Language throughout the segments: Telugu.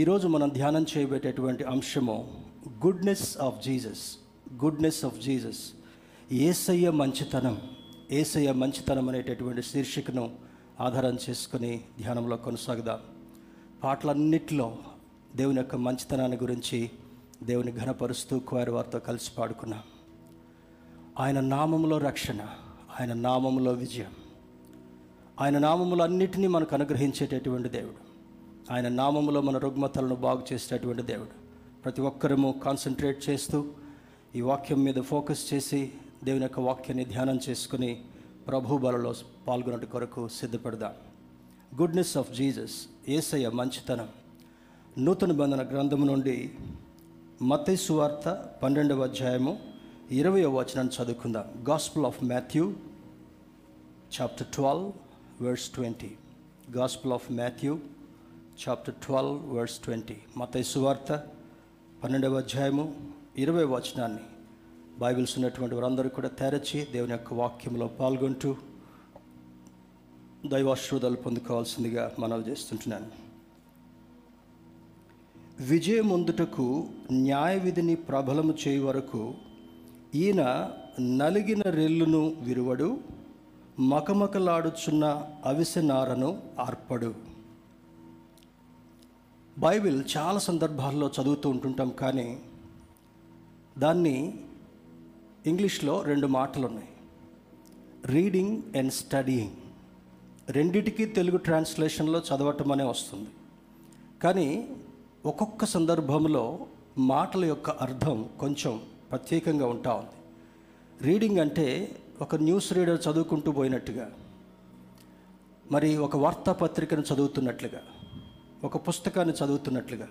ఈరోజు మనం ధ్యానం చేయబెట్టేటువంటి అంశము goodness of Jesus goodness of Jesus Yesayya మంచితనం. ఏసయ్య మంచితనం అనేటటువంటి శీర్షికను ఆధారం చేసుకుని ధ్యానంలో కొనసాగుదాం. పాటలన్నిటిలో దేవుని యొక్క మంచితనాన్ని గురించి దేవుని ఘనపరుస్తూ కువారి వారితో కలిసి పాడుకున్నాం. ఆయన నామములో రక్షణ ఆయన నామములో విజయం. ఆయన నామములు అన్నిటినీ మనకు అనుగ్రహించేటటువంటి దేవుడు. ఆయన నామములో మన రుగ్మతలను బాగు చేసేటటువంటి దేవుడు. ప్రతి ఒక్కరము కాన్సన్ట్రేట్ చేస్తూ ఈ వాక్యం మీద ఫోకస్ చేసి దేవుని యొక్క వాక్యాన్ని ధ్యానం చేసుకుని ప్రభు బలలో పాల్గొనటి కొరకు సిద్ధపడదాం. గుడ్నెస్ ఆఫ్ జీసస్ ఏసయ్య మంచితనం. నూతన బంధన గ్రంథము నుండి మత్తయి సువార్త పన్నెండవ అధ్యాయము ఇరవయో వచనాన్ని చదువుకుందాం. Gospel of Matthew chapter twelve verse twenty gospel of Matthew chapter twelve verse twenty Mattayi సువార్త పన్నెండవ అధ్యాయము ఇరవై వచనాన్ని బైబిల్స్ ఉన్నటువంటి వారందరూ కూడా తెరచి దేవుని యొక్క వాక్యంలో పాల్గొంటూ దైవాశ్రోదాలు పొందుకోవాల్సిందిగా మనవి చేస్తుంటున్నాను. విజయముందుటకు న్యాయ విధిని ప్రబలము చేయు వరకు ఈయన నలిగిన రెల్లును విరువడు మకమకలాడుచున్న అవిసెనారను ఆర్పడు. బైబిల్ చాలా సందర్భాల్లో చదువుతూ ఉంటుంటాం కానీ దాన్ని ఇంగ్లీష్లో రెండు మాటలు ఉన్నాయి రీడింగ్ అండ్ స్టడీయింగ్. రెండిటికి తెలుగు ట్రాన్స్లేషన్లో చదవటం అనే వస్తుంది. కానీ ఒక్కొక్క సందర్భంలో మాటల యొక్క అర్థం కొంచెం ప్రత్యేకంగా ఉంటా ఉంది. రీడింగ్ అంటే ఒక న్యూస్ రీడర్ చదువుకుంటూ పోయినట్టుగా మరి ఒక వార్తాపత్రికను చదువుతున్నట్లుగా. ఒక పుస్తకాన్ని చదువుతున్నట్లుగా.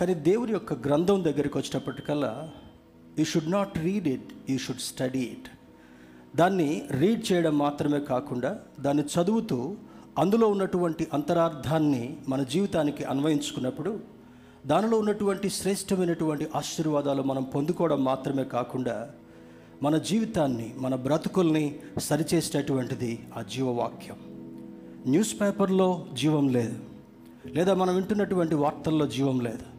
కానీ దేవుని యొక్క గ్రంథం దగ్గరికి వచ్చేటప్పటికల్లా you should not read it you should study it దాన్ని రీడ్ చేయడం మాత్రమే కాకుండా దాన్ని చదువుతూ అందులో ఉన్నటువంటి అంతరార్థాన్ని మన జీవితానికి అన్వయించుకున్నప్పుడు దానిలో ఉన్నటువంటి శ్రేష్టమైనటువంటి ఆశీర్వాదాలు మనం పొందుకోవడం మాత్రమే కాకుండా మన జీవితాన్ని మన బ్రతుకుల్ని సరిచేసేటటువంటిది ఆ జీవవాక్యం. న్యూస్ పేపర్లో జీవం లేదు. లేదా మనం వింటున్నటువంటి వార్తల్లో జీవం లేదు.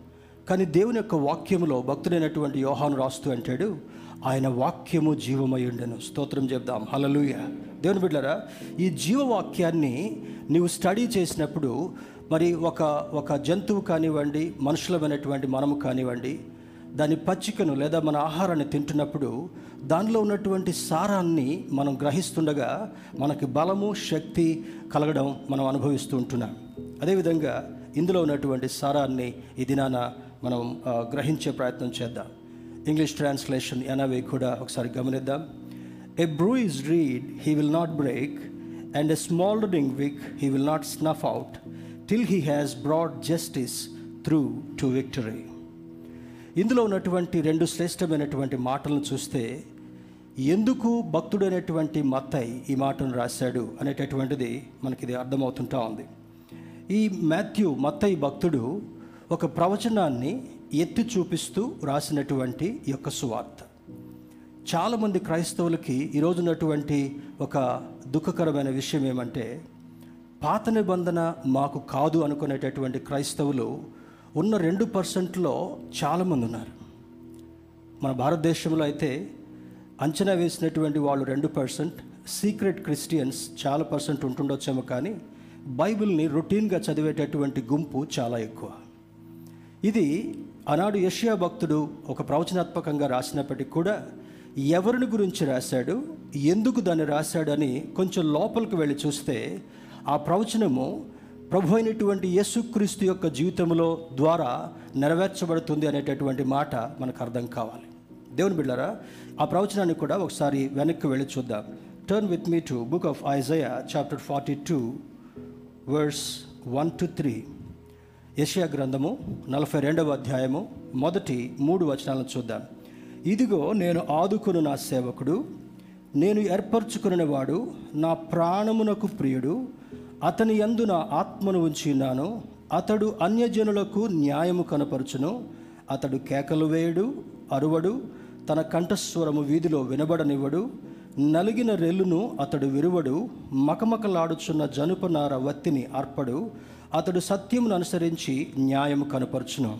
కానీ దేవుని యొక్క వాక్యములో భక్తుడైనటువంటి యోహాను రాస్తూ అంటాడు ఆయన వాక్యము జీవమై ఉండను. స్తోత్రం చెప్దాం. హలలుయ దేవుని బిడ్డరా ఈ జీవవాక్యాన్ని నీవు స్టడీ చేసినప్పుడు మరి ఒక ఒక జంతువు కానివ్వండి మనుషులమైనటువంటి మనము కానివ్వండి దాని పచ్చికను లేదా మన ఆహారాన్ని తింటున్నప్పుడు దానిలో ఉన్నటువంటి సారాన్ని మనం గ్రహిస్తుండగా మనకి బలము శక్తి కలగడం మనం అనుభవిస్తూ ఉంటున్నాం. అదేవిధంగా ఇందులో ఉన్నటువంటి సారాన్ని ఈ దినాన మనం గ్రహించే ప్రయత్నం చేద్దాం. ఇంగ్లీష్ ట్రాన్స్లేషన్ ఎనవే కూడా ఒకసారి గమనిద్దాం. A bruised reed he will not break and a smouldering wick he will not snuff out till he has brought justice through to victory ఇందులో ఉన్నటువంటి రెండు శ్రేష్టమైనటువంటి మాటలను చూస్తే ఎందుకు భక్తుడైనటువంటి మత్తయ్య ఈ మాటను రాశాడు అనేటటువంటిది మనకి ఇది అర్థమవుతుంటా ఉంది. ఈ మాథ్యూ మత్తయి భక్తుడు ఒక ప్రవచనాన్ని ఎత్తి చూపిస్తూ రాసినటువంటి యొక్క సువార్త. చాలామంది క్రైస్తవులకి ఈరోజునటువంటి ఒక దుఃఖకరమైన విషయం ఏమంటే పాత నిబంధన మాకు కాదు అనుకునేటటువంటి క్రైస్తవులు ఉన్న రెండు పర్సెంట్లో చాలామంది ఉన్నారు. మన భారతదేశంలో అయితే అంచనా వేసినటువంటి వాళ్ళు రెండు పర్సెంట్ సీక్రెట్ క్రిస్టియన్స్ చాలా పర్సెంట్ ఉంటుండొచ్చేమో కానీ బైబిల్ని రొటీన్గా చదివేటటువంటి గుంపు చాలా ఎక్కువ. ఇది ఆనాడు యషియా భక్తుడు ఒక ప్రవచనాత్మకంగా రాసినప్పటికీ కూడా ఎవరిని గురించి రాశాడు ఎందుకు దాన్ని రాశాడని కొంచెం లోపలికి వెళ్ళి చూస్తే ఆ ప్రవచనము ప్రభు అయినటువంటి యేసుక్రీస్తు యొక్క జీవితంలో ద్వారా నెరవేర్చబడుతుంది అనేటటువంటి మాట మనకు అర్థం కావాలి. దేవుని బిళ్ళరా ఆ ప్రవచనాన్ని కూడా ఒకసారి వెనక్కి వెళ్ళి చూద్దాం. Turn with me to book of Isaiah chapter forty two verse one two three Yeshaya గ్రంథము నలభై రెండవ అధ్యాయము మొదటి మూడు వచనాలను చూద్దాం. ఇదిగో నేను ఆదుకును నా సేవకుడు నేను ఏర్పరచుకునేవాడు నా ప్రాణమునకు ప్రియుడు అతని యందు నా ఆత్మను ఉంచి ఉన్నాను అతడు అన్యజనులకు న్యాయము కనపరుచును అతడు కేకలు వేయుడు అరువడు తన కంఠస్వరము వీధిలో వినబడనివ్వడు నలిగిన రెల్లును అతడు విరువడు మకమకలాడుచున్న జనుపనార వత్తిని అర్పడు అతడు సత్యమును అనుసరించి న్యాయము కనపరచును.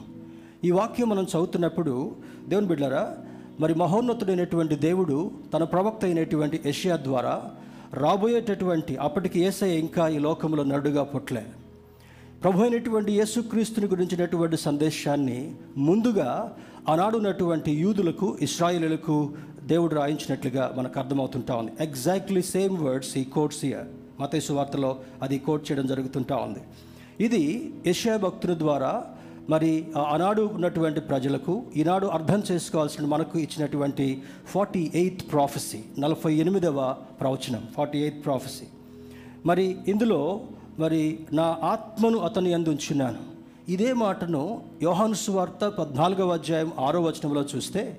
ఈ వాక్యం మనం చదువుతున్నప్పుడు దేవుని బిడ్డరా మరి మహోన్నతుడైనటువంటి దేవుడు తన ప్రవక్త అయినటువంటి ఏషియా ద్వారా రాబోయేటటువంటి అప్పటికి ఏసఐ ఇంకా ఈ లోకంలో నడుగా పుట్టలే. ప్రభు అయినటువంటి యేసుక్రీస్తుని గురించినటువంటి సందేశాన్ని ముందుగా ఆనాడున్నటువంటి యూదులకు ఇస్రాయిలకు దేవుడు రాయించినట్లుగా మనకు అర్థమవుతుంటా ఉంది. ఎగ్జాక్ట్లీ సేమ్ వర్డ్స్ ఈ కోట్స్ ఇయర్ మతేసు వార్తలో అది కోట్ చేయడం జరుగుతుంటా ఉంది. ఇది యెషయా భక్తుల ద్వారా మరి ఆ ఆనాడు ఉన్నటువంటి ప్రజలకు ఈనాడు అర్థం చేసుకోవాల్సిన మనకు ఇచ్చినటువంటి ఫార్టీ ఎయిత్ ప్రాఫెసీ నలభై ఎనిమిదవ ప్రవచనం ఫార్టీ ఎయిత్ ప్రాఫెసీ మరి ఇందులో మరి నా ఆత్మను అతని అందుంచున్నాను ఇదే మాటను యోహాను సువార్త పద్నాలుగవ అధ్యాయం ఆరో వచనంలో చూస్తే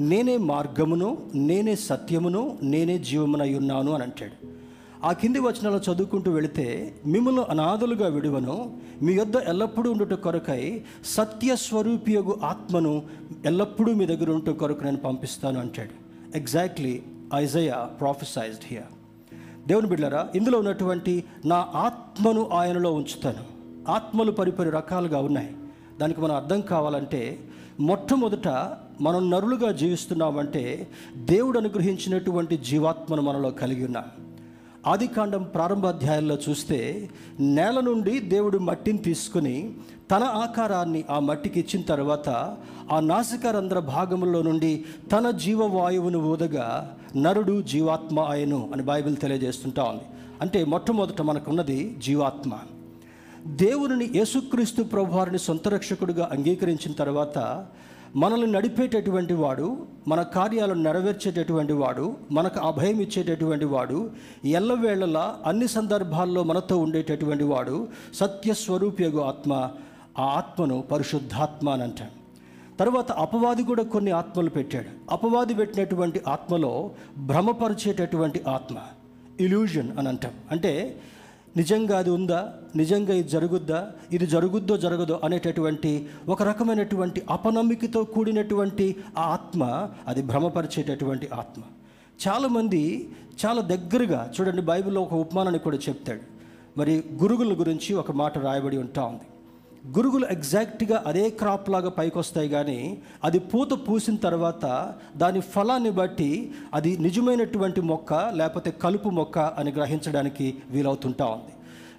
నేనే మార్గమును నేనే సత్యమును నేనే జీవమునై ఉన్నాను అని అంటాడు. ఆ కింది వచనాలు చదువుకుంటూ వెళితే మిమ్మల్ని అనాథలుగా విడువను మీ యొద్ద ఎల్లప్పుడూ ఉండుట కొరకై సత్య స్వరూపియగు ఆత్మను ఎల్లప్పుడూ మీ దగ్గర ఉంట కొరకు నేను పంపిస్తాను అంటాడు. ఎగ్జాక్ట్లీ ఐజయా ప్రాఫెసైజ్డ్ హియర్ దేవుని బిడ్డరా ఇందులో ఉన్నటువంటి నా ఆత్మను ఆయనలో ఉంచుతాను. ఆత్మలు పరిపరి రకాలుగా ఉన్నాయి. దానికి మనం అర్థం కావాలంటే మొట్టమొదట మనం నరులుగా జీవిస్తున్నామంటే దేవుడు అనుగ్రహించినటువంటి జీవాత్మను మనలో కలిగి ఉన్నాం. ఆదికాండం ప్రారంభ అధ్యాయంలో చూస్తే నేల నుండి దేవుడు మట్టిని తీసుకుని తన ఆకారాన్ని ఆ మట్టికి ఇచ్చిన తర్వాత ఆ నాసికారంధ్ర భాగంలో నుండి తన జీవవాయువును ఊదగా నరుడు జీవాత్మ ఆయను అని బైబిల్ తెలియజేస్తుంటా ఉంది. అంటే మొట్టమొదట మనకున్నది జీవాత్మ. దేవుని యేసుక్రీస్తు ప్రభువారిని సొంత రక్షకుడిగా అంగీకరించిన తర్వాత మనల్ని నడిపేటటువంటి వాడు మన కార్యాలను నెరవేర్చేటటువంటి వాడు మనకు అభయం ఇచ్చేటటువంటి వాడు ఎల్లవేళలా అన్ని సందర్భాల్లో మనతో ఉండేటటువంటి వాడు సత్యస్వరూపియగు ఆత్మ ఆ ఆత్మను పరిశుద్ధాత్మ అని అంటాం తర్వాత అపవాది కూడా కొన్ని ఆత్మలు పెట్టాడు. అపవాది పెట్టినటువంటి ఆత్మలో భ్రమపరిచేటటువంటి ఆత్మ ఇల్యూజన్ అని అంటాం. అంటే నిజంగా అది ఉందా? నిజంగా ఇది జరుగుద్దా? ఇది జరుగుద్దో జరగదో అనేటటువంటి ఒక రకమైనటువంటి అపనమ్మికతో కూడినటువంటి ఆ ఆత్మ అది భ్రమపరిచేటటువంటి ఆత్మ. చాలామంది చాలా దగ్గరగా చూడండి బైబిల్లో ఒక ఉపమానాన్ని కూడా చెప్తాడు. మరి గురుగుల గురించి ఒక మాట రాయబడి ఉంటా ఉంది. గురుగులు ఎగ్జాక్ట్గా అదే క్రాప్ లాగా పైకి వస్తాయి కానీ అది పూత పూసిన తర్వాత దాని ఫలాన్ని బట్టి అది నిజమైనటువంటి మొక్క లేకపోతే కలుపు మొక్క అని గ్రహించడానికి వీలవుతుంటా ఉంది.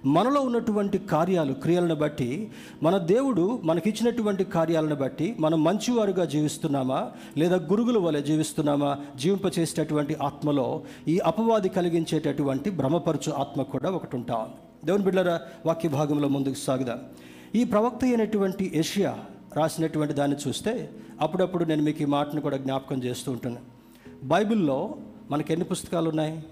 మనలో ఉన్నటువంటి కార్యాలు క్రియలను బట్టి మన దేవుడు మనకిచ్చినటువంటి కార్యాలను బట్టి మనం మంచివారుగా జీవిస్తున్నామా లేదా గురుగుల వలె జీవిస్తున్నామా జీవింపచేసేటటువంటి ఆత్మలో ఈ అపవాది కలిగించేటటువంటి భ్రమపరచు ఆత్మ కూడా ఒకటి ఉంటా ఉంది. దేవుని బిడ్డరా వాక్య భాగంలో ముందుకు సాగుదాం. ఈ ప్రవక్త అయినటువంటి ఏషియా రాసినటువంటి దాన్ని చూస్తే అప్పుడప్పుడు నేను మీకు ఈ మాటను కూడా జ్ఞాపకం చేస్తూ ఉంటాను. బైబిల్లో మనకి ఎన్ని పుస్తకాలు ఉన్నాయి?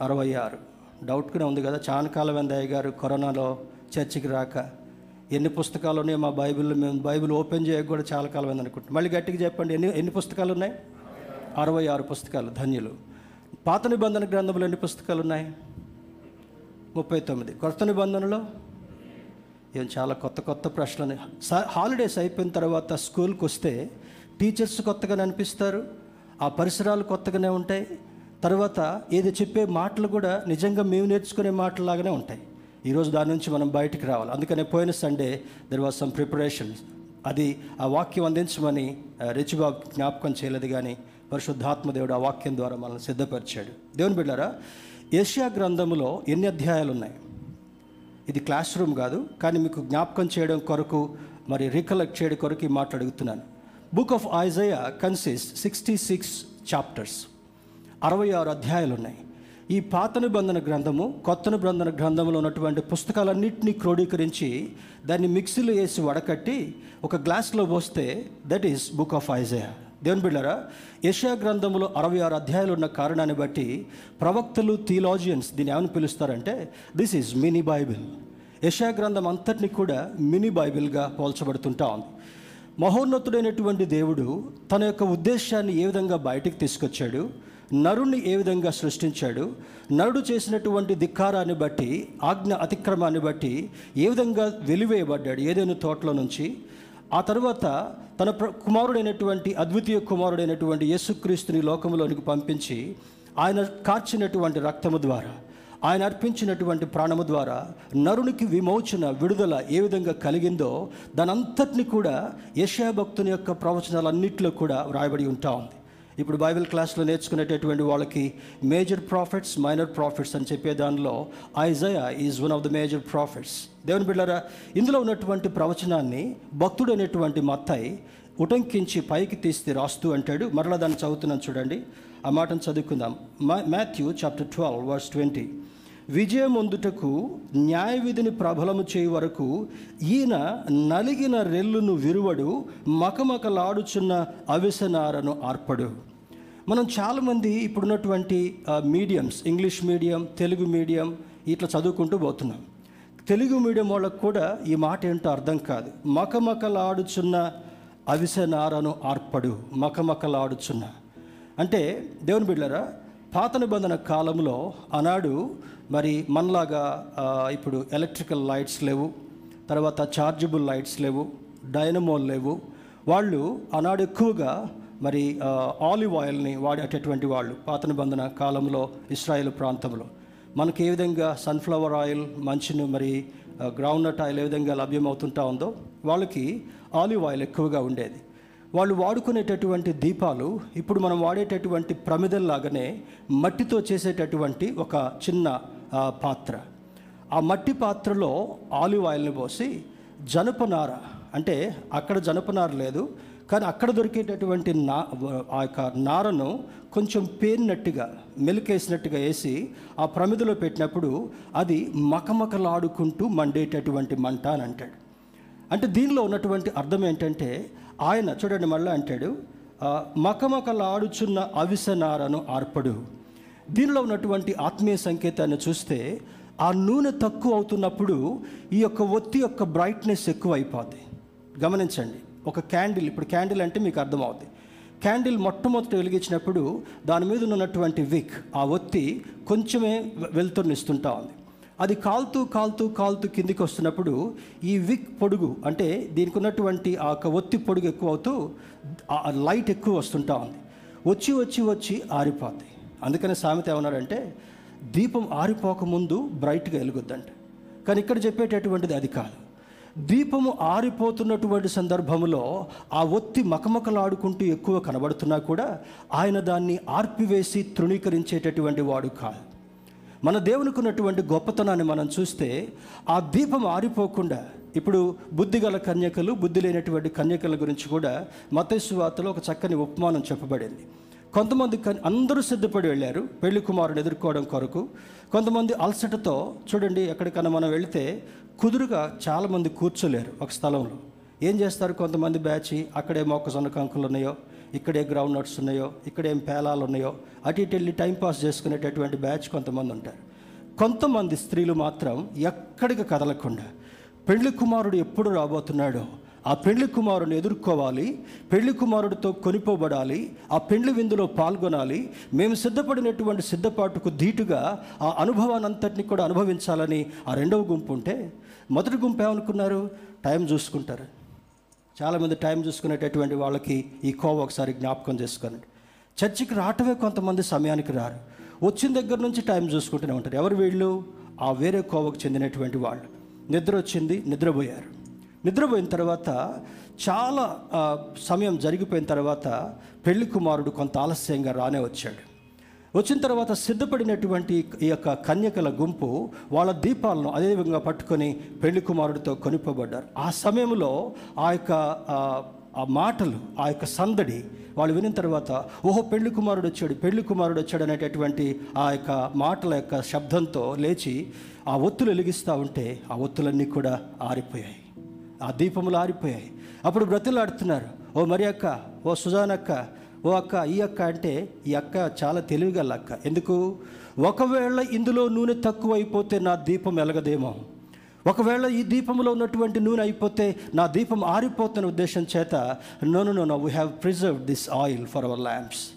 అరవై ఆరు. డౌట్గానే ఉంది కదా చాలా కాలం వెందయ్య గారు కరోనాలో చర్చికి రాక. ఎన్ని పుస్తకాలు ఉన్నాయి మా బైబిల్లో? మేము బైబిల్ ఓపెన్ చేయక కూడా చాలా కాలం అయింది అనుకుంటున్నాం. మళ్ళీ గట్టిగా చెప్పండి ఎన్ని ఎన్ని పుస్తకాలు ఉన్నాయి? అరవై ఆరు పుస్తకాలు ధన్యులు. పాత నిబంధన గ్రంథంలో ఎన్ని పుస్తకాలు ఉన్నాయి? ముప్పై తొమ్మిది. కొత్త నిబంధనలో ఏం చాలా కొత్త కొత్త ప్రశ్నలు. స- హాలిడేస్ అయిపోయిన తర్వాత స్కూల్కి వస్తే టీచర్స్ కొత్తగానే అనిపిస్తారు ఆ పరిసరాలు కొత్తగానే ఉంటాయి. తర్వాత ఏది చెప్పే మాటలు కూడా నిజంగా మేము నేర్చుకునే మాటలాగానే ఉంటాయి. ఈరోజు దాని నుంచి మనం బయటికి రావాలి. అందుకనే పోయిన Sunday there was some preparation అది ఆ వాక్యం అందించమని రిచిబాబు జ్ఞాపకం చేయలేదు కానీ పరిశుద్ధాత్మ దేవుడు ఆ వాక్యం ద్వారా మనల్ని సిద్ధపరిచాడు. దేవుని బిడ్డారా ఏషియా గ్రంథంలో ఎన్ని అధ్యాయాలు ఉన్నాయి? ఇది క్లాస్ రూమ్ కాదు కానీ మీకు జ్ఞాపకం చేయడం కొరకు మరి రికలెక్ట్ చేయడం కొరకు ఈ మాట అడుగుతున్నాను. Book of Isaiah consist sixty six chapters అరవై ఆరు అధ్యాయాలు ఉన్నాయి ఈ పాత నిబంధన గ్రంథము కొత్త నిబంధన గ్రంథంలో ఉన్నటువంటి పుస్తకాలన్నింటినీ క్రోడీకరించి దాన్ని మిక్సీలో వేసి వడకట్టి ఒక గ్లాస్లో పోస్తే that is book of Isaiah దేవుని బిళ్ళరా యశా గ్రంథంలో అరవై ఆరు అధ్యాయాలు ఉన్న కారణాన్ని బట్టి ప్రవక్తలు థియలాజియన్స్ దీన్ని ఏమని పిలుస్తారంటే దిస్ ఈజ్ మినీ బైబిల్ యశా గ్రంథం అంతటిని కూడా మినీ బైబిల్గా పోల్చబడుతుంటా ఉంది. మహోన్నతుడైనటువంటి దేవుడు తన యొక్క ఉద్దేశాన్ని ఏ విధంగా బయటికి తీసుకొచ్చాడు నరుణ్ణి ఏ విధంగా సృష్టించాడు నరుడు చేసినటువంటి ధిక్కారాన్ని బట్టి ఆజ్ఞ అతిక్రమాన్ని బట్టి ఏ విధంగా వెలివేయబడ్డాడు ఏదైనా తోటలో నుంచి ఆ తర్వాత తన ప్ర- కుమారుడైనటువంటి అద్వితీయ కుమారుడైనటువంటి యేసుక్రీస్తుని లోకంలోనికి పంపించి ఆయన కార్చినటువంటి రక్తము ద్వారా ఆయన అర్పించినటువంటి ప్రాణము ద్వారా నరునికి విమోచన విడుదల ఏ విధంగా కలిగిందో దానంతటిని కూడా యశాభక్తుని యొక్క ప్రవచనాలన్నింటిలో కూడా వ్రాయబడి ఉంటా ఉంది. ఇప్పుడు బైబిల్ క్లాస్లో నేర్చుకునేటటువంటి వాళ్ళకి మేజర్ ప్రాఫిట్స్ మైనర్ ప్రాఫిట్స్ అని చెప్పే దానిలో Isaiah is one of the major prophets. దేవుని బిడ్డారా ఇందులో ఉన్నటువంటి ప్రవచనాన్ని భక్తుడైనటువంటి మత్తాయి ఉటంకించి పైకి తీస్తే రాస్తూ అంటాడు. మరలా దాన్ని చదువుతున్నాను చూడండి. ఆ మాటను చదువుకుందాం. Matthew chapter twelve verse twenty. విజయం అందుటకు న్యాయ విధిని ప్రబలము చేయ వరకు ఈయన నలిగిన రెల్లును విరువడు మకమకలాడుచున్న అవిసనారను ఆర్పడు. మనం చాలామంది ఇప్పుడున్నటువంటి mediums English medium Telugu medium ఇట్లా చదువుకుంటూ పోతున్నాం. తెలుగు మీడియం వాళ్ళకు కూడా ఈ మాట ఏంటో అర్థం కాదు. మకమకలాడుచున్న అవిసనారను ఆర్పడు మకమకలాడుచున్న. అంటే దేవుని బిడ్డరా పాత నిబంధన కాలంలో ఆనాడు మరి మనలాగా ఇప్పుడు ఎలక్ట్రికల్ లైట్స్ లేవు తర్వాత చార్జబుల్ లైట్స్ లేవు డైనమోల్ లేవు. వాళ్ళు ఆనాడు ఎక్కువగా మరి ఆలివ్ ఆయిల్ని వాడేటటువంటి వాళ్ళు పాత నిబంధన కాలంలో ఇస్రాయేల్ ప్రాంతంలో. మనకి ఏ విధంగా సన్ఫ్లవర్ ఆయిల్ మంచిని మరి గ్రౌండ్నట్ ఆయిల్ ఏ విధంగా లభ్యమవుతుంటా ఉందో వాళ్ళకి ఆలివ్ ఆయిల్ ఎక్కువగా ఉండేది. వాళ్ళు వాడుకునేటటువంటి దీపాలు ఇప్పుడు మనం వాడేటటువంటి ప్రమిదల్లాగానే మట్టితో చేసేటటువంటి ఒక చిన్న పాత్ర. ఆ మట్టి పాత్రలో ఆలివ్ ఆయిల్ని పోసి జనపనార అంటే అక్కడ జనపనార లేదు కానీ అక్కడ దొరికేటటువంటి నా ఆ యొక్క నారను కొంచెం పేరినట్టుగా మెలికేసినట్టుగా వేసి ఆ ప్రమిదలో పెట్టినప్పుడు అది మకమకలాడుకుంటూ మండేటటువంటి మంట అని అంటాడు. అంటే దీనిలో ఉన్నటువంటి అర్థం ఏంటంటే ఆయన చూడండి మళ్ళీ అంటాడు మకమకలాడుచున్న అవిసనారను ఆర్పడు. దీనిలో ఉన్నటువంటి ఆత్మీయ సంకేతాన్ని చూస్తే ఆ నూనె తక్కువ అవుతున్నప్పుడు ఈ యొక్క ఒత్తి యొక్క బ్రైట్నెస్ ఎక్కువ అయిపోద్ది గమనించండి ఒక క్యాండిల్ ఇప్పుడు క్యాండిల్ అంటే మీకు అర్థమవుతుంది క్యాండిల్ మొట్టమొదటి వెలిగించినప్పుడు దాని మీద ఉన్నటువంటి విక్ ఆ ఒత్తి కొంచెమే వె- వెలుతురునిస్తుంటా ఉంది. అది కాలుతూ కాలుతూ కాలుతూ కిందికి వస్తున్నప్పుడు ఈ విక్ పొడుగు అంటే దీనికి ఉన్నటువంటి ఆ యొక్క ఒత్తి పొడుగు ఎక్కువ అవుతూ ఆ లైట్ ఎక్కువ వస్తుంటా ఉంది. వచ్చి వచ్చి వచ్చి ఆరిపోద్ది. అందుకని సామెత ఏమన్నారంటే దీపం ఆరిపోకముందు బ్రైట్గా వెలుగుద్దంట కానీ ఇక్కడ చెప్పేటటువంటిది అది కాదు. దీపము ఆరిపోతున్నటువంటి సందర్భంలో ఆ ఒత్తి మకమకలాడుకుంటూ ఎక్కువ కనబడుతున్నా కూడా ఆయన దాన్ని ఆర్పివేసి తృణీకరించేటటువంటి వాడు కాదు. మన దేవునికి ఉన్నటువంటి గొప్పతనాన్ని మనం చూస్తే ఆ దీపం ఆరిపోకుండా ఇప్పుడు బుద్ధిగల కన్యకలు బుద్ధి లేనటువంటి కన్యకల గురించి కూడా మతేసు వార్తలో ఒక చక్కని ఉపమానం చెప్పబడింది. కొంతమంది కన్ అందరూ సిద్ధపడి వెళ్ళారు పెళ్ళి కుమారుని ఎదుర్కోవడం కొరకు. కొంతమంది అలసటతో చూడండి ఎక్కడికైనా మనం వెళితే కుదురుగా చాలామంది కూర్చోలేరు ఒక స్థలంలో. ఏం చేస్తారు కొంతమంది బ్యాచ్? అక్కడే మొక్కజొన్న కంకులు ఉన్నాయో ఇక్కడే గ్రౌండ్ నట్స్ ఉన్నాయో ఇక్కడేం పేలాలు ఉన్నాయో అటు ఇటు వెళ్ళి టైంపాస్ చేసుకునేటటువంటి బ్యాచ్ కొంతమంది ఉంటారు. కొంతమంది స్త్రీలు మాత్రం ఎక్కడికి కదలకుండా పెళ్ళి కుమారుడు ఎప్పుడు రాబోతున్నాడో ఆ పెళ్ళి కుమారుని ఎదుర్కోవాలి పెళ్ళి కుమారుడితో కొనిపోబడాలి ఆ పెళ్ళి విందులో పాల్గొనాలి మేము సిద్ధపడినటువంటి సిద్ధపాటుకు ధీటుగా ఆ అనుభవాన్ని అంతటిని కూడా అనుభవించాలని ఆ రెండవ గుంపు ఉంటే మొదటి గుంపు ఏమనుకున్నారు? టైం చూసుకుంటారు. చాలామంది టైం చూసుకునేటటువంటి వాళ్ళకి ఈ కోవ ఒకసారి జ్ఞాపకం చేసుకోనండి చర్చికి రావటమే కొంతమంది సమయానికి రారు. వచ్చిన దగ్గర నుంచి టైం చూసుకుంటూనే ఉంటారు. ఎవరు వీళ్ళు? ఆ వేరే కోవకు చెందినటువంటి వాళ్ళు. నిద్ర వచ్చింది నిద్రపోయారు. నిద్రపోయిన తర్వాత చాలా సమయం జరిగిపోయిన తర్వాత పెళ్ళి కుమారుడు కొంత ఆలస్యంగా రానే వచ్చాడు. వచ్చిన తర్వాత సిద్ధపడినటువంటి ఈ యొక్క కన్యకల గుంపు వాళ్ళ దీపాలను అదేవిధంగా పట్టుకొని పెళ్ళి కుమారుడితో కొనిపోబడ్డారు. ఆ సమయంలో ఆ యొక్క ఆ, మాటలు ఆ యొక్క సందడి వాళ్ళు వినిన తర్వాత ఓహో పెళ్ళి కుమారుడు వచ్చాడు పెళ్ళి కుమారుడు వచ్చాడు అనేటటువంటి ఆ యొక్క మాటల యొక్క శబ్దంతో లేచి ఆ ఒత్తులు వెలిగిస్తూ ఉంటే ఆ ఒత్తులన్నీ కూడా ఆరిపోయాయి. ఆ దీపములు ఆరిపోయాయి. అప్పుడు బ్రతులాడుతున్నారు. ఓ మరి అక్క ఓ సుజానక్క ఓ అక్క ఈ అక్క అంటే ఈ అక్క చాలా తెలివిగల అక్క. ఎందుకు? ఒకవేళ ఇందులో నూనె తక్కువ అయిపోతే నా దీపం ఎలగదేమో. ఒకవేళ ఈ దీపంలో ఉన్నటువంటి నూనె అయిపోతే నా దీపం ఆరిపోతున్న ఉద్దేశం చేత no no no no we have preserve this oil for our lamps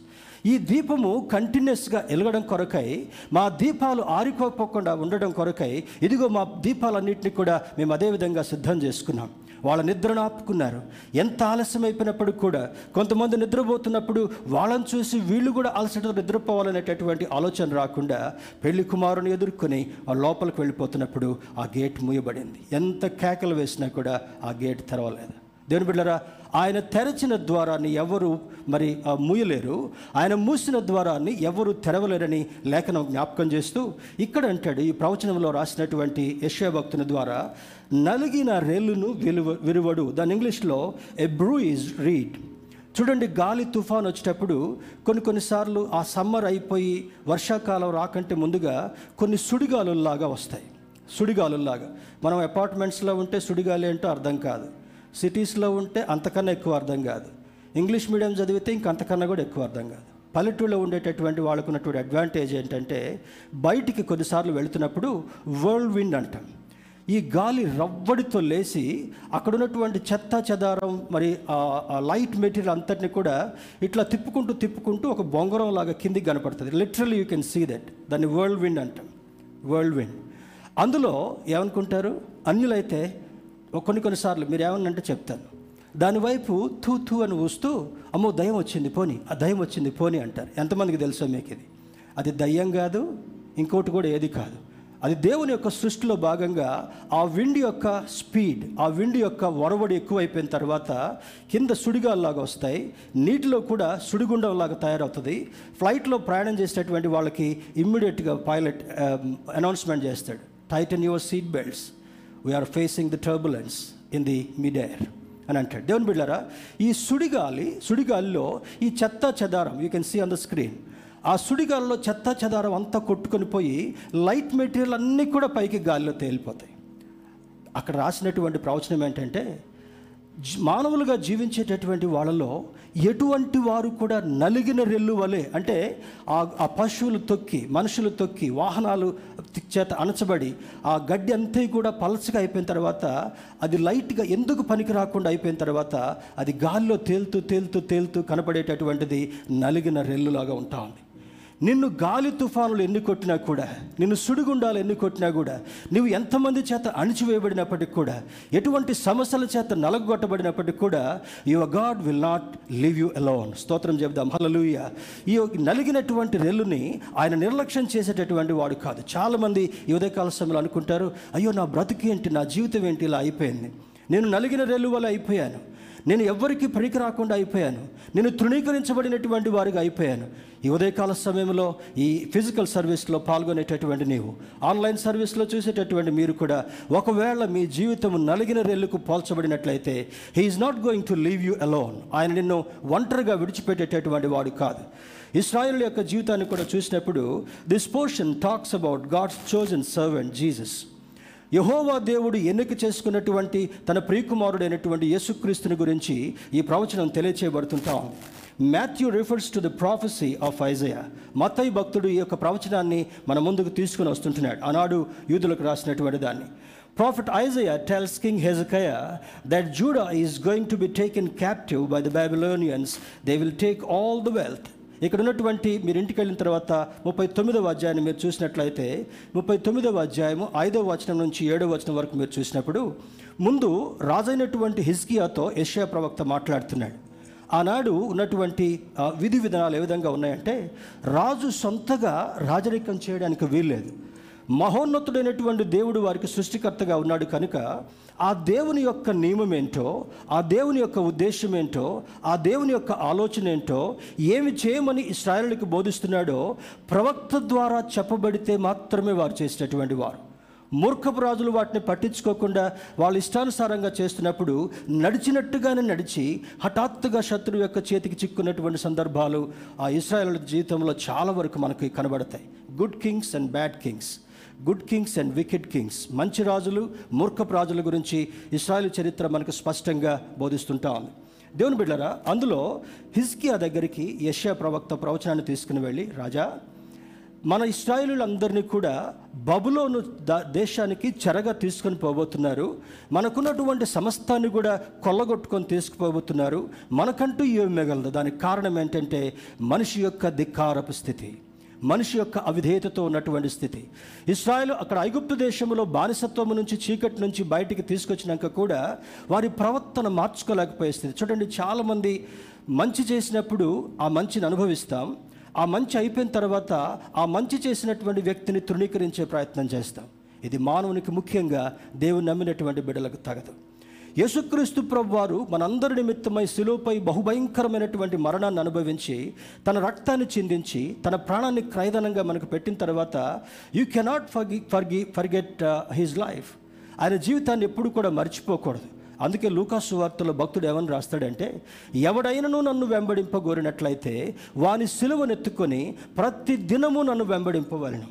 ఈ దీపము కంటిన్యూస్గా వెలగడం కొరకై మా దీపాలు ఆరిపోకుండా ఉండడం కొరకై ఇదిగో మా దీపాలన్నింటినీ కూడా మేము అదే విధంగా సిద్ధం చేసుకున్నాం. వాళ్ళ నిద్రను ఆపుకున్నారు. ఎంత ఆలస్యం అయిపోయినప్పుడు కూడా కొంతమంది నిద్రపోతున్నప్పుడు వాళ్ళని చూసి వీళ్ళు కూడా అలసట నిద్రపోవాలనేటటువంటి ఆలోచన రాకుండా పెళ్ళి కుమారుని ఎదుర్కొని ఆ లోపలికి వెళ్ళిపోతున్నప్పుడు ఆ గేట్ మూయబడింది. ఎంత కేకలు వేసినా కూడా ఆ గేట్ తెరవలేదు. దేవుని బిడ్డరా ఆయన తెరచిన ద్వారాన్ని ఎవరు మరి మూయలేరు. ఆయన మూసిన ద్వారాన్ని ఎవరు తెరవలేరని లేఖనం జ్ఞాపకం చేస్తూ ఇక్కడ అంటాడు ఈ ప్రవచనంలో రాసినటువంటి యశ్యా భక్తుని ద్వారా నలిగిన రేలును విలువ విరువడు. దాని ఇంగ్లీష్లో ఎ బ్రూ ఈజ్ రీడ్ చూడండి గాలి తుఫాన్ వచ్చేటప్పుడు కొన్ని కొన్నిసార్లు ఆ సమ్మర్ అయిపోయి వర్షాకాలం రాకంటే ముందుగా కొన్ని సుడిగాలుల్లాగా వస్తాయి. సుడిగాలుల్లాగా. మనం అపార్ట్మెంట్స్లో ఉంటే సుడిగాలి ఏంటో అర్థం కాదు. సిటీస్లో ఉంటే అంతకన్నా ఎక్కువ అర్థం కాదు. ఇంగ్లీష్ మీడియం చదివితే ఇంకంతకన్నా కూడా ఎక్కువ అర్థం కాదు. పల్లెటూళ్ళలో ఉండేటటువంటి వాళ్ళకు ఉన్నటువంటి అడ్వాంటేజ్ ఏంటంటే బయటికి కొన్నిసార్లు వెళుతున్నప్పుడు వరల్డ్ విండ్ అంటాం. ఈ గాలి రవ్వడితో లేచి అక్కడ ఉన్నటువంటి చెత్త చెదారం మరి లైట్ మెటీరియల్ అంతటిని కూడా ఇట్లా తిప్పుకుంటూ తిప్పుకుంటూ ఒక బొంగరం లాగా కిందికి కనపడుతుంది. Literally you can see that దాన్ని వరల్డ్ విండ్ అంటాం. వరల్డ్ విండ్ అందులో ఏమనుకుంటారు? అన్యులైతే కొన్ని కొన్నిసార్లు మీరు ఏమన్నంటే చెప్తాను. దానివైపు తూ తూ అని ఊస్తూ అమ్మో దయ్యం వచ్చింది పోని ఆ దయ్యం వచ్చింది పోని అంటారు. ఎంతమందికి తెలుసో మీకు ఇది? అది దయ్యం కాదు ఇంకోటి కూడా ఏది కాదు. అది దేవుని యొక్క సృష్టిలో భాగంగా ఆ విండ్ యొక్క స్పీడ్ ఆ విండ్ యొక్క వరవడి ఎక్కువైపోయిన తర్వాత కింద సుడిగాల్లాగా వస్తాయి. నీటిలో కూడా సుడిగుండంలాగా తయారవుతుంది. ఫ్లైట్లో ప్రయాణం చేసేటటువంటి వాళ్ళకి ఇమ్మీడియట్గా పైలట్ అనౌన్స్మెంట్ చేస్తాడు. Tighten your seat belts. We are facing the turbulence in the mid air అని అంటాడు దేవుని బిడ్డారా ఈ సుడిగాలి సుడిగాలిలో ఈ చెత్త చెదారం you can see on the screen ఆ సుడిగాలిలో చెత్త చెదారం అంతా కొట్టుకొని పోయి లైట్ మెటీరియల్ అన్నీ కూడా పైకి గాలిలో తేలిపోతాయి. అక్కడ రాసినటువంటి ప్రవచనం ఏంటంటే మానవులుగా జీవించేటటువంటి వాళ్ళలో ఎటువంటి వారు కూడా నలిగిన రెల్లు వలె అంటే ఆ ఆ పశువులు తొక్కి మనుషులు తొక్కి వాహనాలు చేత అణచబడి ఆ గడ్డి అంతా కూడా పలచగా అయిపోయిన తర్వాత అది లైట్గా ఎందుకు పనికి రాకుండా అయిపోయిన తర్వాత అది గాల్లో తేలుతూ తేలుతూ తేలుతూ కనపడేటటువంటిది నలిగిన రెల్లులాగా ఉంటా ఉంది. నిన్ను గాలి తుఫానులు ఎన్ని కొట్టినా కూడా నిన్ను సుడిగుండాలు ఎన్ని కొట్టినా కూడా నువ్వు ఎంతమంది చేత అణిచివేయబడినప్పటికి కూడా ఎటువంటి సమస్యల చేత నలగొట్టబడినప్పటికి కూడా your God will not leave you alone స్తోత్రం చెబుదాం. హలలుయ ఈ నలిగినటువంటి రెల్లుని ఆయన నిర్లక్ష్యం చేసేటటువంటి వాడు కాదు. చాలామంది యువదకాల సమయంలో అనుకుంటారు అయ్యో నా బ్రతుకు ఏంటి? నా జీవితం ఏంటి? ఇలా అయిపోయింది. నేను నలిగిన రెల్లు వల్ల అయిపోయాను. నేను ఎవ్వరికీ పనికి రాకుండా అయిపోయాను. నేను తృణీకరించబడినటువంటి వారిగా అయిపోయాను. ఈ ఉదయకాల సమయంలో ఈ ఫిజికల్ సర్వీస్లో పాల్గొనేటటువంటి నీవు ఆన్లైన్ సర్వీస్లో చూసేటటువంటి మీరు కూడా ఒకవేళ మీ జీవితం నలిగిన రెల్లుకు పోల్చబడినట్లయితే he is not going to leave you alone ఆయన నిన్ను ఒంటరిగా విడిచిపెట్టేటటువంటి వాడు కాదు. ఇస్రాయిల్ యొక్క జీవితాన్ని కూడా చూసినప్పుడు this portion talks about God's chosen servant Jesus Yehova దేవుడు ఎన్నిక చేసుకున్నటువంటి తన ప్రియకుమారుడైనటువంటి యేసుక్రీస్తుని గురించి ఈ ప్రవచనం తెలియచేయబడుతుంటాం. Matthew refers to the prophecy of Isaiah Mattai భక్తుడు ఈ యొక్క ప్రవచనాన్ని మన ముందుకు తీసుకుని వస్తుంటున్నాడు. ఆనాడు యూదులకు రాసినటువంటి దాన్ని. Prophet Isaiah tells King Hezekiah that Judah is going to be taken captive by the Babylonians they will take all the wealth ఇక్కడ ఉన్నటువంటి మీరు ఇంటికి వెళ్ళిన తర్వాత ముప్పై తొమ్మిదవ అధ్యాయాన్ని మీరు చూసినట్లయితే ముప్పై తొమ్మిదవ అధ్యాయము ఐదవ వచనం నుంచి ఏడవ వచనం వరకు మీరు చూసినప్పుడు ముందు రాజైనటువంటి హిజ్కియాతో యెషయా ప్రవక్త మాట్లాడుతున్నాడు. ఆనాడు ఉన్నటువంటి విధి విధానాలు ఏ విధంగా ఉన్నాయంటే రాజు సొంతగా రాజరికం చేయడానికి వీల్లేదు. మహోన్నతుడైనటువంటి దేవుడు వారికి సృష్టికర్తగా ఉన్నాడు కనుక ఆ దేవుని యొక్క నియమం ఏంటో ఆ దేవుని యొక్క ఉద్దేశం ఏంటో ఆ దేవుని యొక్క ఆలోచన ఏంటో ఏమి చేయమని ఇస్రాయలులకు బోధిస్తున్నాడో ప్రవక్త ద్వారా చెప్పబడితే మాత్రమే వారు చేసినటువంటి వారు. మూర్ఖపు రాజులు వాటిని పట్టించుకోకుండా వాళ్ళ ఇష్టానుసారంగా చేస్తున్నప్పుడు నడిచినట్టుగానే నడిచి హఠాత్తుగా శత్రువు యొక్క చేతికి చిక్కున్నటువంటి సందర్భాలు ఆ ఇస్రాయల్ జీవితంలో చాలా వరకు మనకి కనబడతాయి. Good kings and bad kings good kings and wicked kings మంచి రాజులు మూర్ఖపు రాజుల గురించి ఇస్రాయల్ చరిత్ర మనకు స్పష్టంగా బోధిస్తుంటా ఉంది. దేవుని బిడ్డరా అందులో హిజ్కియా దగ్గరికి యష్యా ప్రవక్త ప్రవచనాన్ని తీసుకుని వెళ్ళి రాజా మన ఇస్రాయిలులందరినీ కూడా బబులోను దేశానికి చెరగా తీసుకొని పోబోతున్నారు. మనకున్నటువంటి సమస్తాన్ని కూడా కొల్లగొట్టుకొని తీసుకుపోబోతున్నారు. మనకంటూ ఏమి మిగలదు. దానికి కారణం ఏంటంటే మనిషి యొక్క ధిక్కారపు స్థితి. మనిషి యొక్క అవిధేయతతో ఉన్నటువంటి స్థితి. ఇస్రాయల్ అక్కడ ఐగుప్తు దేశంలో బానిసత్వం నుంచి చీకటి నుంచి బయటికి తీసుకొచ్చినాక కూడా వారి ప్రవర్తన మార్చుకోలేకపోయే స్థితి. చూడండి చాలామంది మంచి చేసినప్పుడు ఆ మంచిని అనుభవిస్తాం. ఆ మంచి అయిపోయిన తర్వాత ఆ మంచి చేసినటువంటి వ్యక్తిని తృణీకరించే ప్రయత్నం చేస్తాం. ఇది మానవునికి ముఖ్యంగా దేవుని నమ్మినటువంటి బిడ్డలకు తగదు. యేసుక్రీస్తు ప్రభు వారు మనందరి నిమిత్తమై శిలువపై బహుభయంకరమైనటువంటి మరణాన్ని అనుభవించి తన రక్తాన్ని చిందించి తన ప్రాణాన్ని క్రయదనంగా మనకు పెట్టిన తర్వాత you cannot ఫర్గి ఫర్గి forget his life ఆయన జీవితాన్ని ఎప్పుడు కూడా మర్చిపోకూడదు. అందుకే లూకాసు వార్తలో భక్తుడు ఏమని రాస్తాడంటే ఎవడైనను నన్ను వెంబడింపగోరినట్లయితే వాని సిలువనెత్తుకొని ప్రతి దినము నన్ను వెంబడింపవలను.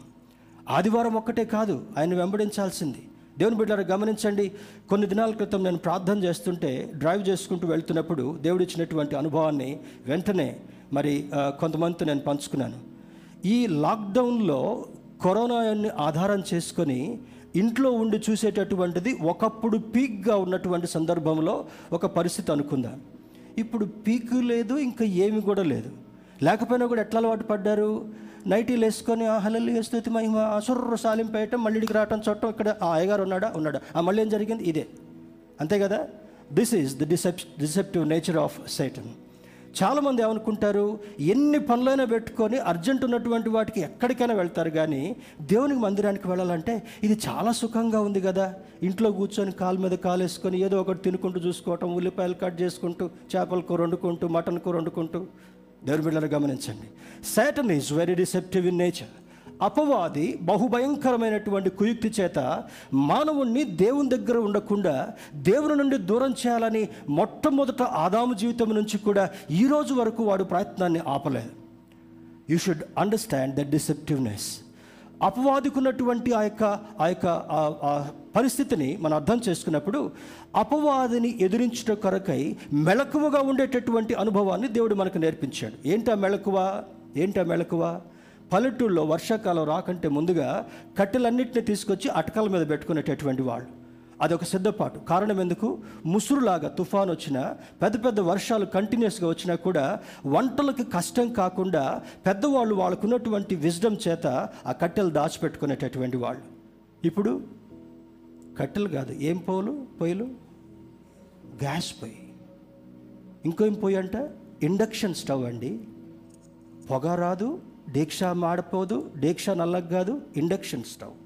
ఆదివారం ఒక్కటే కాదు ఆయన వెంబడించాల్సింది. దేవుని బిడ్డారు గమనించండి. కొన్ని దినాల క్రితం నేను ప్రార్థన చేస్తుంటే డ్రైవ్ చేసుకుంటూ వెళ్తున్నప్పుడు దేవుడు ఇచ్చినటువంటి అనుభవాన్ని వెంటనే మరి కొంతమందితో నేను పంచుకున్నాను. ఈ లాక్డౌన్లో కరోనాని ఆధారం చేసుకొని ఇంట్లో ఉండి చూసేటటువంటిది ఒకప్పుడు పీక్గా ఉన్నటువంటి సందర్భంలో ఒక పరిస్థితి అనుకుందాం. ఇప్పుడు పీక్ లేదు ఇంకా ఏమి కూడా లేదు. లేకపోయినా కూడా ఎట్లా అలవాటు పడ్డారు? నైటీలు వేసుకొని ఆ హలల్లి స్థుతి మహిమ అసుర్ర సాలింపేయటం మళ్ళీ రావటం చూడటం ఇక్కడ ఆ అయ్యగారు ఉన్నాడా? ఉన్నాడా. ఆ మళ్ళీ ఏం జరిగింది? ఇదే. అంతే కదా? This is the డిసెప్ deceptive nature of Satan చాలామంది ఏమనుకుంటారు? ఎన్ని పనులైనా పెట్టుకొని అర్జెంట్ ఉన్నటువంటి వాటికి ఎక్కడికైనా వెళ్తారు కానీ దేవునికి మందిరానికి వెళ్ళాలంటే ఇది చాలా సుఖంగా ఉంది కదా? ఇంట్లో కూర్చొని కాలు మీద కాలు వేసుకొని ఏదో ఒకటి తినుకుంటూ చూసుకోవటం ఉల్లిపాయలు కట్ చేసుకుంటూ చేపల కూర వండుకుంటూ మటన్ కూర వండుకుంటూ దేవుని బిడ్డలు గమనించండి. Satan is very deceptive in nature అపవాది బహుభయంకరమైనటువంటి కుయుక్తి చేత మానవుణ్ణి దేవుని దగ్గర ఉండకుండా దేవుని నుండి దూరం చేయాలని మొట్టమొదట ఆదాము జీవితం నుంచి కూడా ఈ రోజు వరకు వాడు ప్రయత్నాన్ని ఆపలేదు. You should understand the deceptiveness అపవాదికున్నటువంటి ఆ యొక్క ఆ యొక్క పరిస్థితిని మనం అర్థం చేసుకున్నప్పుడు అపవాదిని ఎదిరించుట కొరకై మెలకువగా ఉండేటటువంటి అనుభవాన్ని దేవుడు మనకు నేర్పించాడు. ఏంటా మెలకువ? ఏంటా మెలకువ? పల్లెటూళ్ళలో వర్షాకాలం రాకంటే ముందుగా కట్టెలన్నింటినీ తీసుకొచ్చి అటకాల మీద పెట్టుకునేటటువంటి వాళ్ళు. అదొక సిద్ధపాటు. కారణం ఎందుకు? ముసురులాగా తుఫాన్ వచ్చినా పెద్ద పెద్ద వర్షాలు కంటిన్యూస్గా వచ్చినా కూడా వంటలకు కష్టం కాకుండా పెద్దవాళ్ళు వాళ్ళకున్నటువంటి విజ్డమ్ చేత ఆ కట్టెలు దాచిపెట్టుకునేటటువంటి వాళ్ళు. ఇప్పుడు కట్టెలు కాదు ఏం పోలు పొయ్యిలు? గ్యాస్ పొయ్యి. ఇంకో ఏం పొయ్యి అంట? ఇండక్షన్ స్టవ్ అండి. పొగ రాదు దీక్ష మాడిపోదు దీక్ష నల్లగా కాదు ఇండక్షన్ స్టవ్.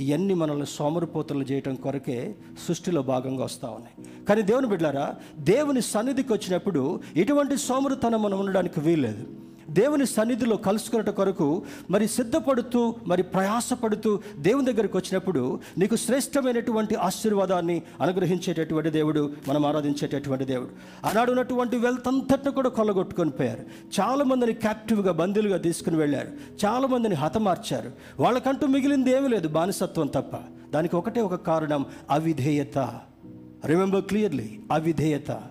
ఇవన్నీ మనల్ని సోమరిపోతలు చేయటం కొరకే సృష్టిలో భాగంగా వస్తూ ఉన్నాయి. కానీ దేవుని బిడ్డారా దేవుని సన్నిధికి వచ్చినప్పుడు ఇటువంటి సోమరితనం మనం ఉండడానికి వీల్లేదు. దేవుని సన్నిధిలో కలుసుకున్నట కొరకు మరి సిద్ధపడుతూ మరి ప్రయాసపడుతూ దేవుని దగ్గరికి వచ్చినప్పుడు నీకు శ్రేష్టమైనటువంటి ఆశీర్వాదాన్ని అనుగ్రహించేటటువంటి దేవుడు మనం ఆరాధించేటటువంటి దేవుడు. ఆనాడు ఉన్నటువంటి వెళ్తంతటిని కూడా కొల్లగొట్టుకొని పోయారు. చాలామందిని క్యాప్టివ్గా బందీలుగా తీసుకుని వెళ్ళారు. చాలామందిని హతమార్చారు. వాళ్ళకంటూ మిగిలింది ఏమీ లేదు బానిసత్వం తప్ప. దానికి ఒకటే ఒక కారణం అవిధేయత. రిమెంబర్ క్లియర్లీ అవిధేయత.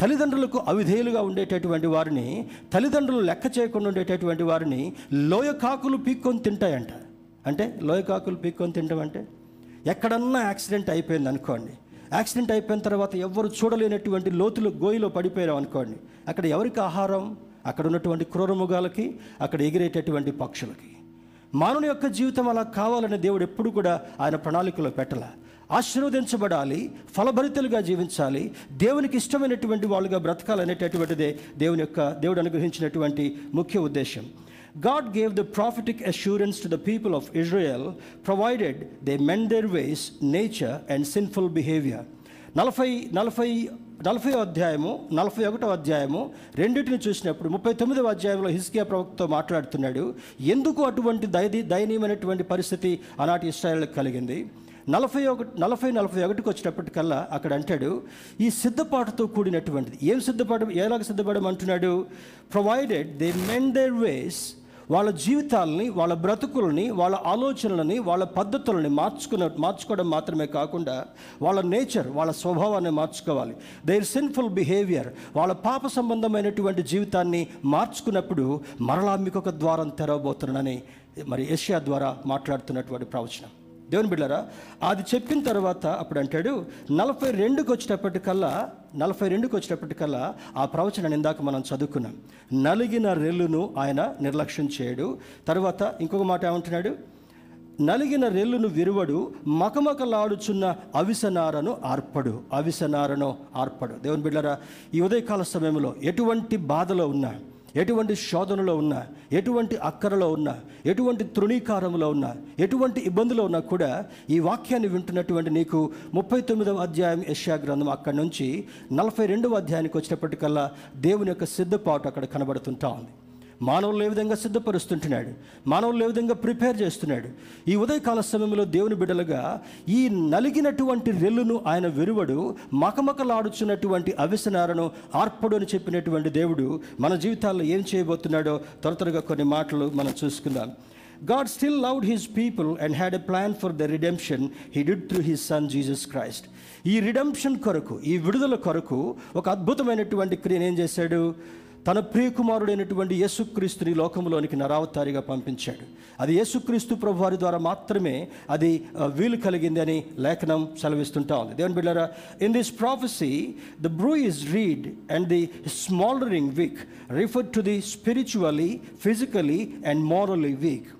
తల్లిదండ్రులకు అవిధేయులుగా ఉండేటటువంటి వారిని తల్లిదండ్రులు లెక్క చేయకుండా ఉండేటటువంటి వారిని లోయకాకులు పీక్కొని తింటాయంట. అంటే లోయకాకులు పీక్కొని తింటాం అంటే ఎక్కడన్నా యాక్సిడెంట్ అయిపోయింది అనుకోండి. యాక్సిడెంట్ అయిపోయిన తర్వాత ఎవరు చూడలేనటువంటి లోతులు గోయిలో పడిపోయారు అనుకోండి. అక్కడ ఎవరికి ఆహారం? అక్కడ ఉన్నటువంటి క్రూరముగాలకి అక్కడ ఎగిరేటటువంటి పక్షులకి. మానవుని యొక్క జీవితం అలా కావాలని దేవుడు ఎప్పుడు కూడా ఆయన ప్రణాళికలో పెట్టాల. ఆశీర్వదించబడాలి ఫలభరితలుగా జీవించాలి దేవునికి ఇష్టమైనటువంటి వాళ్ళుగా బ్రతకాలనేటటువంటిదే దేవుని యొక్క దేవుడు అనుగ్రహించినటువంటి ముఖ్య ఉద్దేశం. God gave the prophetic assurance to the people of Israel provided they mend their ways nature and sinful behaviour నలభై నలభై నలభై అధ్యాయము నలభై ఒకటో అధ్యాయము రెండింటిని చూసినప్పుడు ముప్పై తొమ్మిదవ అధ్యాయంలో హిస్కియా ప్రవక్తతో మాట్లాడుతున్నాడు ఎందుకు అటువంటి దయది దయనీయమైనటువంటి పరిస్థితి ఆనాటి ఇస్రాయల్కి కలిగింది? నలభై ఒకటి నలభై నలభై ఒకటికి వచ్చినప్పటికల్లా అక్కడ అంటాడు ఈ సిద్ధపాటుతో కూడినటువంటిది. ఏం సిద్ధపాటు? ఎలాగ సిద్ధపడమంటున్నాడు provided they mend their ways వాళ్ళ జీవితాలని వాళ్ళ బ్రతుకులని వాళ్ళ ఆలోచనలని వాళ్ళ పద్ధతులని మార్చుకున్న మార్చుకోవడం మాత్రమే కాకుండా వాళ్ళ నేచర్ వాళ్ళ స్వభావాన్ని మార్చుకోవాలి. దేర్ సిన్ఫుల్ బిహేవియర్ వాళ్ళ పాప సంబంధమైనటువంటి జీవితాన్ని మార్చుకున్నప్పుడు మరలా మీకు ఒక ద్వారం తెరవబోతున్నానని మరి ఏషియా ద్వారా మాట్లాడుతున్నటువంటి ప్రవచనం. దేవుని బిడ్డారా అది చెప్పిన తర్వాత అప్పుడు అంటాడు నలభై రెండుకి వచ్చేటప్పటికల్లా నలభై రెండుకి వచ్చేటప్పటికల్లా ఆ ప్రవచనాన్ని ఇందాక మనం చదువుకున్నాం. నలిగిన రెల్లును ఆయన నిర్లక్ష్యం చేయడు. తర్వాత ఇంకొక మాట ఏమంటున్నాడు? నలిగిన రెల్లును విరువడు మకమకలాడుచున్న అవిసనారను ఆర్పడు. అవిసనారను ఆర్పడు. దేవుని బిడ్డరా ఈ ఉదయకాల సమయంలో ఎటువంటి బాధలో ఉన్నా ఎటువంటి శోధనలో ఉన్నా ఎటువంటి అక్కరలో ఉన్నా ఎటువంటి తృణీకారంలో ఉన్నా ఎటువంటి ఇబ్బందులో ఉన్నా కూడా ఈ వాక్యాన్ని వింటున్నటువంటి నీకు ముప్పై తొమ్మిదవ అధ్యాయం యశ్యా గ్రంథం అక్కడి నుంచి నలభై రెండవ అధ్యాయానికి వచ్చినప్పటికల్లా దేవుని యొక్క సిద్ధపాటు అక్కడ కనబడుతుంటా ఉంది. మానవులు ఏ విధంగా సిద్ధపరుస్తుంటున్నాడు? మానవులు ఏ విధంగా ప్రిపేర్ చేస్తున్నాడు? ఈ ఉదయకాల సమయంలో దేవుని బిడ్డలుగా ఈ నలిగినటువంటి రెల్లును ఆయన వెరువడు మకమకలాడుచున్నటువంటి అవిసనారను ఆర్పడు అని చెప్పినటువంటి దేవుడు మన జీవితాల్లో ఏం చేయబోతున్నాడో త్వర త్వరగా కొన్ని మాటలు మనం చూసుకుందాం. God still loved his people and had a plan for the redemption he did through his son Jesus Christ ఈ రిడెంప్షన్ కొరకు ఈ విడుదల కొరకు ఒక అద్భుతమైనటువంటి క్రియను ఏం చేశాడు? తన ప్రియకుమారుడైనటువంటి యేసుక్రీస్తుని లోకంలోనికి నరావతారిగా పంపించాడు. అది యేసుక్రీస్తు ప్రభు వారి ద్వారా మాత్రమే అది వీలు కలిగింది అని లేఖనం సెలవిస్తుంటా ఉంది. దేవుని బిడ్డారా in this prophecy the bruised reed and the smouldering wick refer to the spiritually physically and morally weak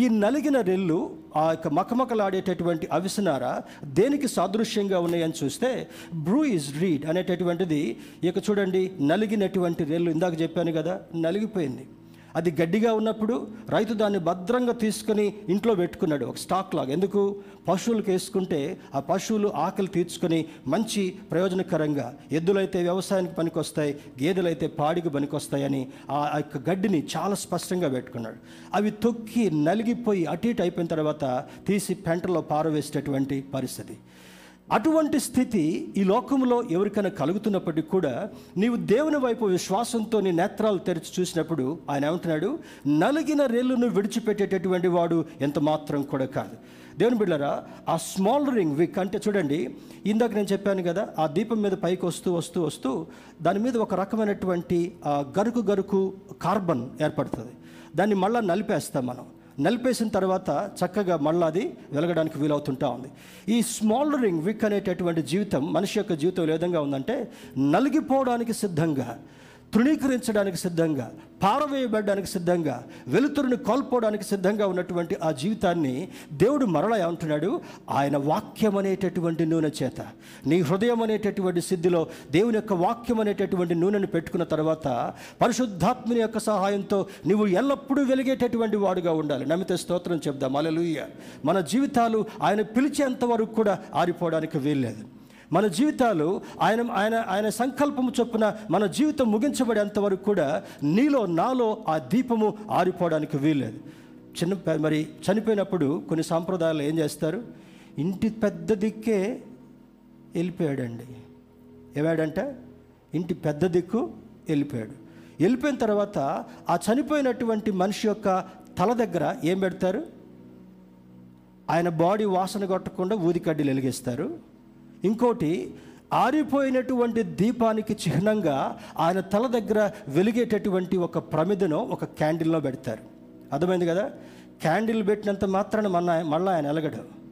ఈ నలిగిన రెల్లు ఆ యొక్క మకమకలాడేటటువంటి అవిసనార దేనికి సాదృశ్యంగా ఉన్నాయని చూస్తే బ్రూ ఇస్ రీడ్ అనేటటువంటిది ఇక చూడండి నలిగినటువంటి రెల్లు ఇందాక చెప్పాను కదా నలిగిపోయింది. అది గడ్డిగా ఉన్నప్పుడు రైతు దాన్ని భద్రంగా తీసుకొని ఇంట్లో పెట్టుకున్నాడు ఒక స్టాక్ లాగా. ఎందుకు? పశువులకు వేసుకుంటే ఆ పశువులు ఆకలి తీర్చుకొని మంచి ప్రయోజనకరంగా ఎద్దులైతే వ్యవసాయానికి పనికొస్తాయి గేదెలైతే పాడికి పనికొస్తాయని ఆ ఆ యొక్క గడ్డిని చాలా స్పష్టంగా పెట్టుకున్నాడు. అవి తొక్కి నలిగిపోయి అటు ఇటు అయిపోయిన తర్వాత తీసి పెంటలో పారవేసేటటువంటి పరిస్థితి. అటువంటి స్థితి ఈ లోకంలో ఎవరికైనా కలుగుతున్నప్పటికీ కూడా నీవు దేవుని వైపు విశ్వాసంతో నీ నేత్రాలు తెరిచి చూసినప్పుడు ఆయన ఏమంటున్నాడు? నలిగిన రేళ్ళను విడిచిపెట్టేటటువంటి వాడు ఎంత మాత్రం కూడా కాదు. దేవుని బిళ్ళరా ఆ స్మాల్ రింగ్ విక్ అంటే చూడండి ఇందాక నేను చెప్పాను కదా ఆ దీపం మీద పైకి వస్తూ వస్తూ వస్తూ దాని మీద ఒక రకమైనటువంటి గరుకు గరుకు కార్బన్ ఏర్పడుతుంది. దాన్ని మళ్ళీ నలిపేస్తాం మనం. నలిపేసిన తర్వాత చక్కగా మళ్ళీ అది వెలగడానికి వీలవుతుంటా ఉంది. ఈ స్మాలరింగ్ విక్ అనేటటువంటి జీవితం మనిషి యొక్క జీవితం ఏ విధంగా ఉందంటే నలిగిపోవడానికి సిద్ధంగా. తృణీకరించడానికి సిద్ధంగా పారవేయబడడానికి సిద్ధంగా వెలుతురుని కోల్పోవడానికి సిద్ధంగా ఉన్నటువంటి ఆ జీవితాన్ని దేవుడు మరలా ఏమంటున్నాడు? ఆయన వాక్యం అనేటటువంటి నూనె చేత. నీ హృదయం అనేటటువంటి సిద్ధిలో దేవుని యొక్క వాక్యం అనేటటువంటి నూనెను పెట్టుకున్న తర్వాత పరిశుద్ధాత్మని యొక్క సహాయంతో నువ్వు ఎల్లప్పుడూ వెలిగేటటువంటి వాడుగా ఉండాలి. నమ్మితే స్తోత్రం చెప్దాం. అలలుయ్య మన జీవితాలు ఆయన పిలిచేంత వరకు కూడా ఆరిపోవడానికి వీల్లేదు. మన జీవితాలు ఆయన ఆయన ఆయన సంకల్పము చొప్పున మన జీవితం ముగించబడేంత వరకు కూడా నీలో నాలో ఆ దీపము ఆరిపోవడానికి వీల్లేదు. చిన్న మరి చనిపోయినప్పుడు కొన్ని సాంప్రదాయాలు ఏం చేస్తారు? ఇంటి పెద్ద దిక్కే వెళ్ళిపోయాడండి. ఏమాడంట ఇంటి పెద్ద దిక్కు వెళ్ళిపోయాడు. వెళ్ళిపోయిన తర్వాత ఆ చనిపోయినటువంటి మనిషి యొక్క తల దగ్గర ఏం పెడతారు? ఆయన బాడీ వాసన కొట్టకుండా ఊదికడ్డీలు వెలిగిస్తారు. ఇంకోటి ఆరిపోయినటువంటి దీపానికి చిహ్నంగా ఆయన తల దగ్గర వెలిగేటటువంటి ఒక ప్రమిదను ఒక క్యాండిల్లో పెడతారు. అర్థమైంది కదా? క్యాండిల్ పెట్టినంత మాత్రాన మన మళ్ళీ ఆయన ఎలగడు.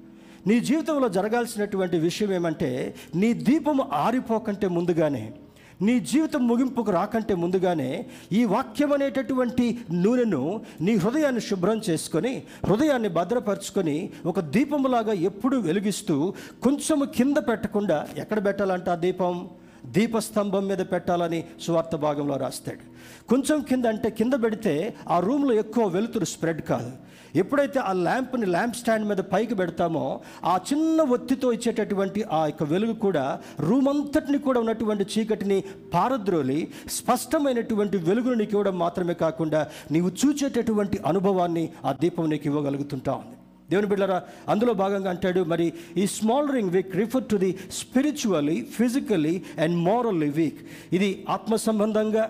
నీ జీవితంలో జరగాల్సినటువంటి విషయం ఏమంటే నీ దీపము ఆరిపోకంటే ముందుగానే నీ జీవితం ముగింపుకు రాకంటే ముందుగానే ఈ వాక్యం అనేటటువంటి నూనెను నీ హృదయాన్ని శుభ్రం చేసుకొని హృదయాన్ని భద్రపరుచుకొని ఒక దీపములాగా ఎప్పుడూ వెలిగిస్తూ కొంచెము కింద పెట్టకుండా ఎక్కడ పెట్టాలంట ఆ దీపం? దీపస్తంభం మీద పెట్టాలని సువార్త భాగంలో రాస్తాడు. కొంచెం కింద అంటే కింద పెడితే ఆ రూమ్లో ఎక్కువ వెలుతురు స్ప్రెడ్ కాదు. ఎప్పుడైతే ఆ ల్యాంప్ని ల్యాంప్ స్టాండ్ మీద పైకి పెడతామో ఆ చిన్న ఒత్తితో ఇచ్చేటటువంటి ఆ యొక్క వెలుగు కూడా రూమ్ అంతటిని కూడా ఉన్నటువంటి చీకటిని పారద్రోలి స్పష్టమైనటువంటి వెలుగును నీకు ఇవ్వడం మాత్రమే కాకుండా నీవు చూచేటటువంటి అనుభవాన్ని ఆ దీపం నీకు ఇవ్వగలుగుతుంటా ఉంది. దేవుని బిడ్డరా అందులో భాగంగా అంటాడు మరి ఈ smouldering wick refer to the spiritually physically and morally weak ఇది ఆత్మ సంబంధంగా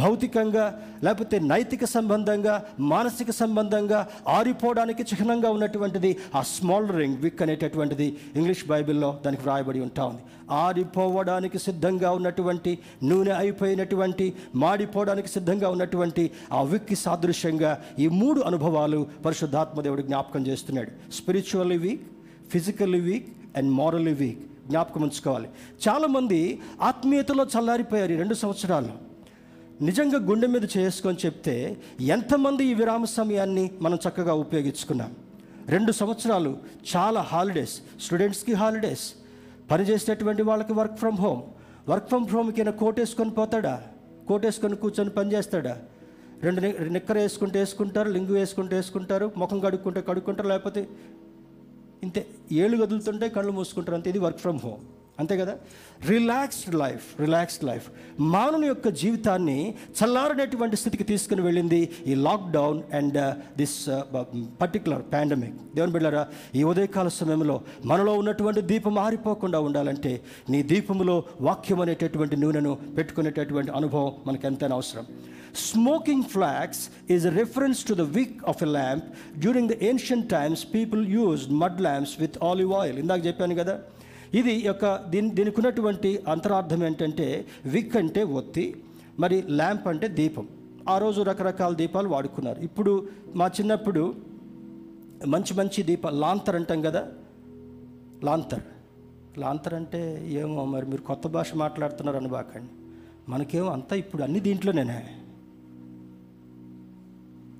భౌతికంగా లేకపోతే నైతిక సంబంధంగా మానసిక సంబంధంగా ఆరిపోవడానికి చిహ్నంగా ఉన్నటువంటిది ఆ స్మాల్ రింగ్ విక్ అనేటటువంటిది ఇంగ్లీష్ బైబిల్లో దానికి వ్రాయబడి ఉంటా ఉంది. ఆరిపోవడానికి సిద్ధంగా ఉన్నటువంటి నూనె అయిపోయినటువంటి మాడిపోవడానికి సిద్ధంగా ఉన్నటువంటి ఆ విక్కి సాదృశ్యంగా ఈ మూడు అనుభవాలు పరిశుద్ధాత్మదేవుడు జ్ఞాపకం చేస్తున్నాడు. Spiritually weak physically weak and morally weak జ్ఞాపకం ఉంచుకోవాలి. చాలామంది ఆత్మీయతలో చల్లారిపోయారు రెండు సంవత్సరాలు నిజంగా గుండె మీద చేసుకొని చెప్తే ఎంతమంది ఈ విరామ సమయాన్ని మనం చక్కగా ఉపయోగించుకున్నాం? రెండు సంవత్సరాలు చాలా హాలిడేస్ స్టూడెంట్స్కి హాలిడేస్ పనిచేసేటువంటి వాళ్ళకి work from home work from హోమ్కి అయినా కోట్ వేసుకొని పోతాడా? కోట్ వేసుకొని కూర్చొని పని చేస్తాడా? రెండు నిక్కర వేసుకుంటే వేసుకుంటారు లింగు వేసుకుంటే వేసుకుంటారు ముఖం కడుక్కుంటే కడుక్కుంటారు లేకపోతే ఇంతే. ఏళ్ళు కదులుతుంటే కళ్ళు మూసుకుంటారు అంతే. ఇది వర్క్ ఫ్రమ్ హోమ్ అంతే కదా? రిలాక్స్డ్ లైఫ్ రిలాక్స్డ్ లైఫ్ మానవుని యొక్క జీవితాన్ని చల్లారనేటువంటి స్థితికి తీసుకుని వెళ్ళింది ఈ lockdown and this particular pandemic దేవుని బిళ్ళారా ఈ ఉదయకాల సమయంలో మనలో ఉన్నటువంటి దీపం ఆరిపోకుండా ఉండాలంటే నీ దీపములో వాక్యం అనేటటువంటి నూనెను పెట్టుకునేటటువంటి అనుభవం మనకు ఎంతైనా అవసరం. Smoking flax is a reference to the wick of a lamp during the ancient times people use mud lamps with olive oil ఇందాక చెప్పాను కదా? ఇది యొక్క దీని దీనికి ఉన్నటువంటి అంతరార్థం ఏంటంటే విక్ అంటే ఒత్తి మరి ల్యాంప్ అంటే దీపం. ఆ రోజు రకరకాల దీపాలు వాడుకున్నారు. ఇప్పుడు మా చిన్నప్పుడు మంచి మంచి దీప లాంతర్ అంటాం కదా? లాంతర్. లాంతర్ అంటే ఏమో మరి మీరు కొత్త భాష మాట్లాడుతున్నారు అనబాకండి. మనకేమో అంతా ఇప్పుడు అన్ని దీంట్లోనేనే.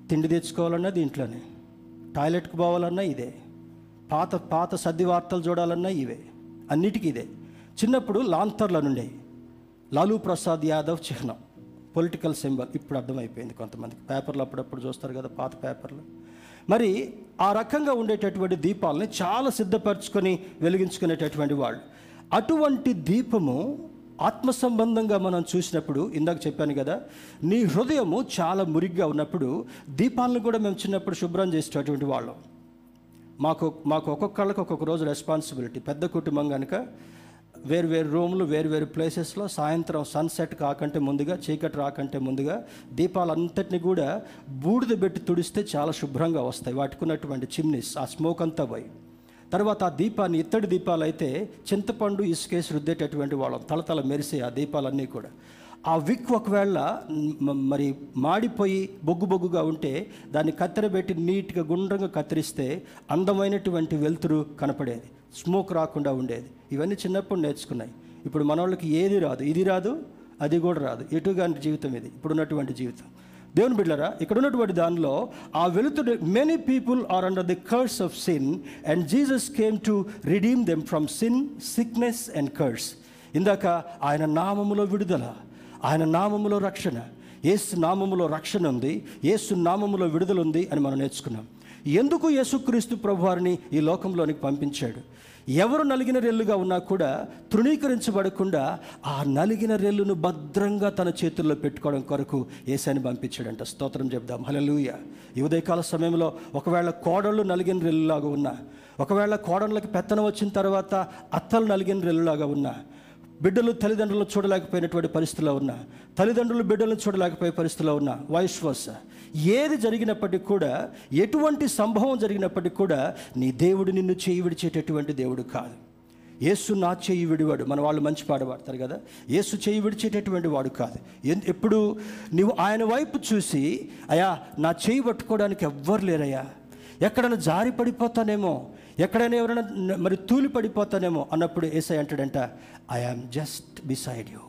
తిండి తెచ్చుకోవాలన్నా దీంట్లోనే. టాయిలెట్కి పోవాలన్నా ఇదే. పాత పాత సద్ది వార్తలు చూడాలన్నా ఇవే. అన్నిటికీ ఇదే. చిన్నప్పుడు లాంతర్ల నుండే లాలూ ప్రసాద్ యాదవ్ చిహ్నం. Political symbol. ఇప్పుడు అర్థమైపోయింది కొంతమందికి. పేపర్లు అప్పుడప్పుడు చూస్తారు కదా పాత పేపర్లు. మరి ఆ రకంగా ఉండేటటువంటి దీపాలని చాలా సిద్ధపరచుకొని వెలిగించుకునేటటువంటి వాళ్ళు. అటువంటి దీపము ఆత్మ సంబంధంగా మనం చూసినప్పుడు ఇందాక చెప్పాను కదా నీ హృదయము చాలా మురిగ్గా ఉన్నప్పుడు దీపాలను కూడా మేము చిన్నప్పుడు శుభ్రం చేసేటటువంటి వాళ్ళం. మాకు మాకు ఒక్కొక్కళ్ళకి ఒక్కొక్క రోజు రెస్పాన్సిబిలిటీ పెద్ద కుటుంబం కనుక వేరు వేరు రూమ్లు వేరు వేరు ప్లేసెస్లో సాయంత్రం సన్సెట్ కాకంటే ముందుగా చీకటి రాకంటే ముందుగా దీపాలంతటిని కూడా బూడిద పెట్టి తుడిస్తే చాలా శుభ్రంగా వస్తాయి. వాటికి ఉన్నటువంటి చిమ్నీస్ ఆ స్మోక్ అంతా పోయి. తర్వాత ఆ దీపాన్ని ఇత్తడి దీపాలు అయితే చింతపండు ఇసుకేసి రుద్దేటటువంటి వాళ్ళం. తలతల మెరిసే ఆ దీపాలన్నీ కూడా. ఆ విక్ ఒకవేళ మరి మాడిపోయి బొగ్గు బొగ్గుగా ఉంటే దాన్ని కత్తెరబెట్టి నీట్గా గుండ్రంగా కత్తిరిస్తే అందమైనటువంటి వెలుతురు కనపడేది. స్మోక్ రాకుండా ఉండేది. ఇవన్నీ చిన్నప్పుడు నేర్చుకున్నాయి. ఇప్పుడు మనోళ్ళకి ఏది రాదు. ఇది రాదు అది కూడా రాదు. ఎటుగాని జీవితం ఇది. ఇప్పుడున్నటువంటి జీవితం. దేవుని బిడ్డరా ఇక్కడ ఉన్నటువంటి దానిలో ఆ వెలుతురు many people are under the curse of sin and Jesus came to redeem them from sin sickness and curse ఇందాక ఆయన నామములో విడుదల ఆయన నామములో రక్షణ ఏసు నామములో రక్షణ ఉంది ఏసు నామములో విడుదల ఉంది అని మనం నేర్చుకున్నాం. ఎందుకు యేసుక్రీస్తు ప్రభువారిని ఈ లోకంలోనికి పంపించాడు? ఎవరు నలిగిన రెల్లుగా ఉన్నా కూడా తృణీకరించబడకుండా ఆ నలిగిన రెల్లును భద్రంగా తన చేతుల్లో పెట్టుకోవడం కొరకు ఏసాని పంపించాడంట. స్తోత్రం చెప్దాం. హలలుయ ఈ ఉదయకాల సమయంలో ఒకవేళ కోడళ్ళు నలిగిన రెల్లులాగా ఉన్నా ఒకవేళ కోడళ్ళకి పెత్తనం వచ్చిన తర్వాత అత్తలు నలిగిన రెల్లులాగా ఉన్నా బిడ్డలు తల్లిదండ్రులు చూడలేకపోయినటువంటి పరిస్థితిలో ఉన్నా తల్లిదండ్రులు బిడ్డలను చూడలేకపోయే పరిస్థితిలో ఉన్నా వైస్ వర్స ఏది జరిగినప్పటికీ కూడా ఎటువంటి సంభవం జరిగినప్పటికీ కూడా నీ దేవుడు నిన్ను చేయి విడిచేటటువంటి దేవుడు కాదు. యేసు నా చేయి విడివాడు. మన వాళ్ళు మంచి పాట పాడతారు కదా? యేసు చేయి విడిచేటటువంటి వాడు కాదు. ఎప్పుడు నువ్వు ఆయన వైపు చూసి అయా నా చేయి పట్టుకోవడానికి ఎవ్వరు లేరయ్యా? ఎక్కడైనా జారి పడిపోతానేమో? ఎక్కడైనా ఎవరైనా మరి తూలి పడిపోతానేమో అన్నప్పుడు ఏసై అంటాడంట I am just beside you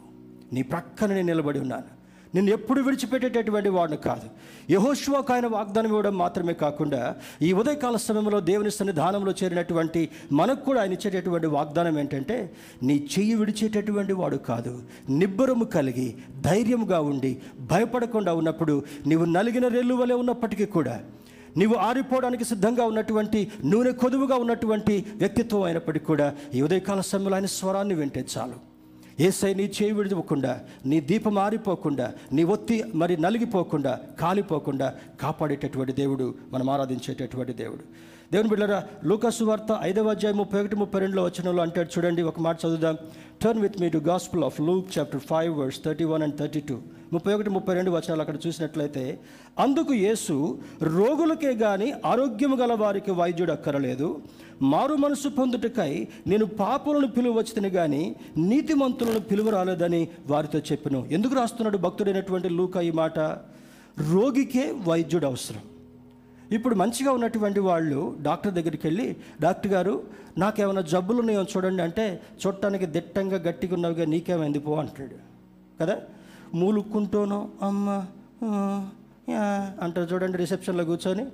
నీ ప్రక్కన నేను నిలబడి ఉన్నాను. నిన్ను ఎప్పుడు విడిచిపెట్టేటటువంటి వాడిని కాదు. యహోష్వాకు ఆయన వాగ్దానం ఇవ్వడం మాత్రమే కాకుండా ఈ ఉదయకాల సమయంలో దేవుని సన్నిధానంలో చేరినటువంటి మనకు కూడా ఆయన ఇచ్చేటటువంటి వాగ్దానం ఏంటంటే నీ చెయ్యి విడిచేటటువంటి వాడు కాదు. నిబ్బరము కలిగి ధైర్యముగా ఉండి భయపడకుండా ఉన్నప్పుడు నీవు నలిగిన రెల్లు వలె ఉన్నప్పటికీ కూడా నీవు ఆరిపోవడానికి సిద్ధంగా ఉన్నటువంటి నూనె కొదువుగా ఉన్నటువంటి వ్యక్తిత్వం అయినప్పటికీ కూడా ఈ ఉదయకాల సమయంలో ఆయన స్వరాన్ని వింటే చాలు. ఏసై నీ చేయి విడిపోకుండా నీ దీపం ఆరిపోకుండా నీ ఒత్తి మరి నలిగిపోకుండా కాలిపోకుండా కాపాడేటటువంటి దేవుడు మనం ఆరాధించేటటువంటి దేవుడు. దేవుని బిడ్డరా లూకాసు వార్త ఐదవ అధ్యాయం ముప్పై ఒకటి ముప్పై రెండులో వచ్చినలో అంటాడు. చూడండి ఒక మాట చదువుదాం. Turn with me to gospel of Luke chapter five verse thirty one and thirty two ముప్పై ఒకటి ముప్పై రెండు వచనాలు అక్కడ చూసినట్లయితే అందుకు యేసు రోగులకే గాని ఆరోగ్యం గల వారికి వైద్యుడు అక్కరలేదు. మారు మనసు పొందుటకై నేను పాపులను పిలువచ్చుతని కానీ నీతిమంతులను పిలువ రాలేదని వారితో చెప్పిన. ఎందుకు రాస్తున్నాడు భక్తుడైనటువంటి లూక ఈ మాట? రోగికే వైద్యుడు అవసరం. ఇప్పుడు మంచిగా ఉన్నటువంటి వాళ్ళు డాక్టర్ దగ్గరికి వెళ్ళి డాక్టర్ గారు నాకేమైనా జబ్బులు ఉన్నాయో చూడండి అంటే చూడటానికి దిట్టంగా గట్టిగా ఉన్నవిగా నీకేమైంది పో అంటాడు. కదా? మూలుక్కుంటూనో అమ్మ అంటారు చూడండి రిసెప్షన్లో కూర్చొని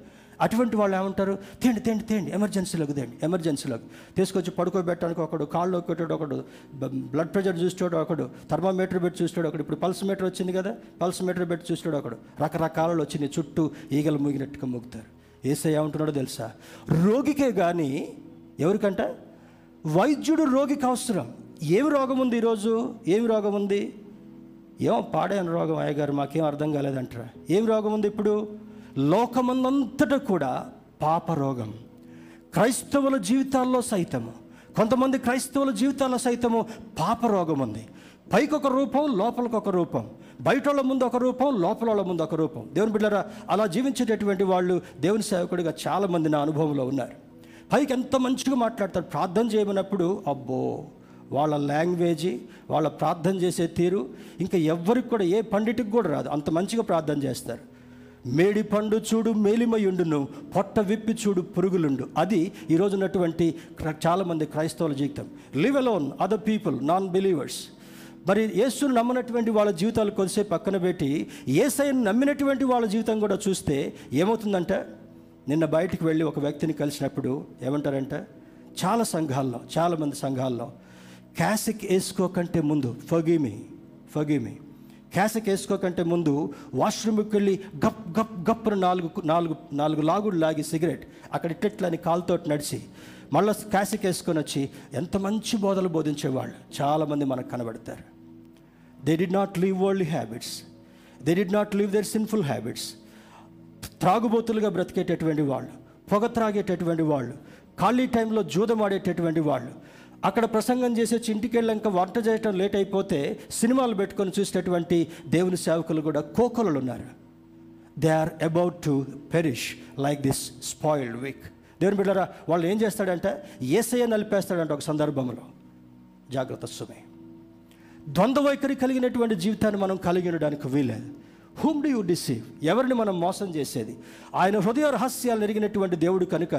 అటువంటి వాళ్ళు ఏమంటారు? తేండి తేండి తేండి ఎమర్జెన్సీలోకి తేండి ఎమర్జెన్సీలోకి. తీసుకొచ్చి పడుకోబెట్టడానికి ఒకడు కాళ్ళు పెట్టాడు ఒకడు బ్లడ్ ప్రెషర్ చూసాడు ఒకడు థర్మామీటర్ పెట్టి చూసాడు ఒకడు. ఇప్పుడు పల్స్ మీటర్ వచ్చింది కదా పల్స్ మీటర్ పెట్టి చూస్తాడు ఒకడు. రకరకాలలో వచ్చినాయి చుట్టూ ఈగలు మూగినట్టుగా మూగుతారు. ఏసై ఏమంటున్నాడో తెలుసా? రోగికే కానీ ఎవరికంట? వైద్యుడు రోగికి అవసరం. ఏమి రోగం ఉంది ఈరోజు? ఏమి రోగం ఉంది? ఏమో పాడైన రోగం అయ్యగారు మాకేం అర్థం కాలేదంటారా? ఏం రోగం ఉంది ఇప్పుడు? లోకమందంతటా కూడా పాప రోగం క్రైస్తవుల జీవితాల్లో సైతము. కొంతమంది క్రైస్తవుల జీవితాల్లో సైతము పాప రోగం ఉంది పైకి ఒక రూపం లోపలికి ఒక రూపం. బయట వాళ్ళ ముందు ఒక రూపం లోపల వాళ్ళ ముందు ఒక రూపం. దేవుని బిడ్డరా అలా జీవించేటటువంటి వాళ్ళు దేవుని సేవకుడిగా చాలామంది నా అనుభవంలో ఉన్నారు. పైకి ఎంత మంచిగా మాట్లాడతారు. ప్రార్థన చేయమన్నప్పుడు అబ్బో వాళ్ళ లాంగ్వేజీ వాళ్ళ ప్రార్థన చేసే తీరు ఇంకా ఎవ్వరికి కూడా ఏ పండిటికి కూడా రాదు. అంత మంచిగా ప్రార్థన చేస్తారు. మేడి పండు చూడు మేలిమయుండును పొట్ట విప్పి చూడు పురుగులుండు. అది ఈరోజు ఉన్నటువంటి క్ర- చాలామంది క్రైస్తవుల జీవితం. Leave alone other people non believers మరి యేసును నమ్మినటువంటి వాళ్ళ జీవితాలు కొద్దిసేపు పక్కన పెట్టి ఏసైని నమ్మినటువంటి వాళ్ళ జీవితం కూడా చూస్తే ఏమవుతుందంటే? నిన్న బయటికి వెళ్ళి ఒక వ్యక్తిని కలిసినప్పుడు ఏమంటారంట? చాలా సంఘాల్లో చాలామంది సంఘాల్లో క్యాసిక్ వేసుకోకంటే ముందు ఫగీమి ఫగీమి క్యాసెక్ వేసుకోకంటే ముందు వాష్రూమ్కి వెళ్ళి గప్ గప్ గప్పున నాలుగు నాలుగు నాలుగు లాగుడు లాగి సిగరెట్ అక్కడ ఇట్లని కాలుతోటి నడిచి మళ్ళీ క్యాసిక్ వేసుకొని వచ్చి ఎంత మంచి బోధలు బోధించేవాళ్ళు. చాలామంది మనకు కనబడతారు. They did not leave world habits they did not leave their sinful habits త్రాగుబోతులుగా బ్రతికేటటువంటి వాళ్ళు పొగ త్రాగేటటువంటి వాళ్ళు ఖాళీ టైంలో జూదమాడేటటువంటి వాళ్ళు అక్కడ ప్రసంగం చేసే ఇంటికి వెళ్ళాక వంట చేయటం లేట్ అయిపోతే సినిమాలు పెట్టుకొని చూసేటటువంటి దేవుని సేవకులు కూడా కోకొలలు ఉన్నారు. They are about to perish like this spoiled weak దేవుని బిడ్డరా వాళ్ళు ఏం చేస్తాడంటే ఏసయ్య నలిపేస్తాడంట ఒక సందర్భంలో. జాగ్రత్త సుమే. ద్వంద్వ వైఖరి కలిగినటువంటి జీవితాన్ని మనం కలిగి ఉండడానికి వీలేదు హూమ్ డు యూ డిసీవ్ ఎవరిని మనం మోసం చేసేది? ఆయన హృదయ రహస్యాలు ఎరిగినటువంటి దేవుడు కనుక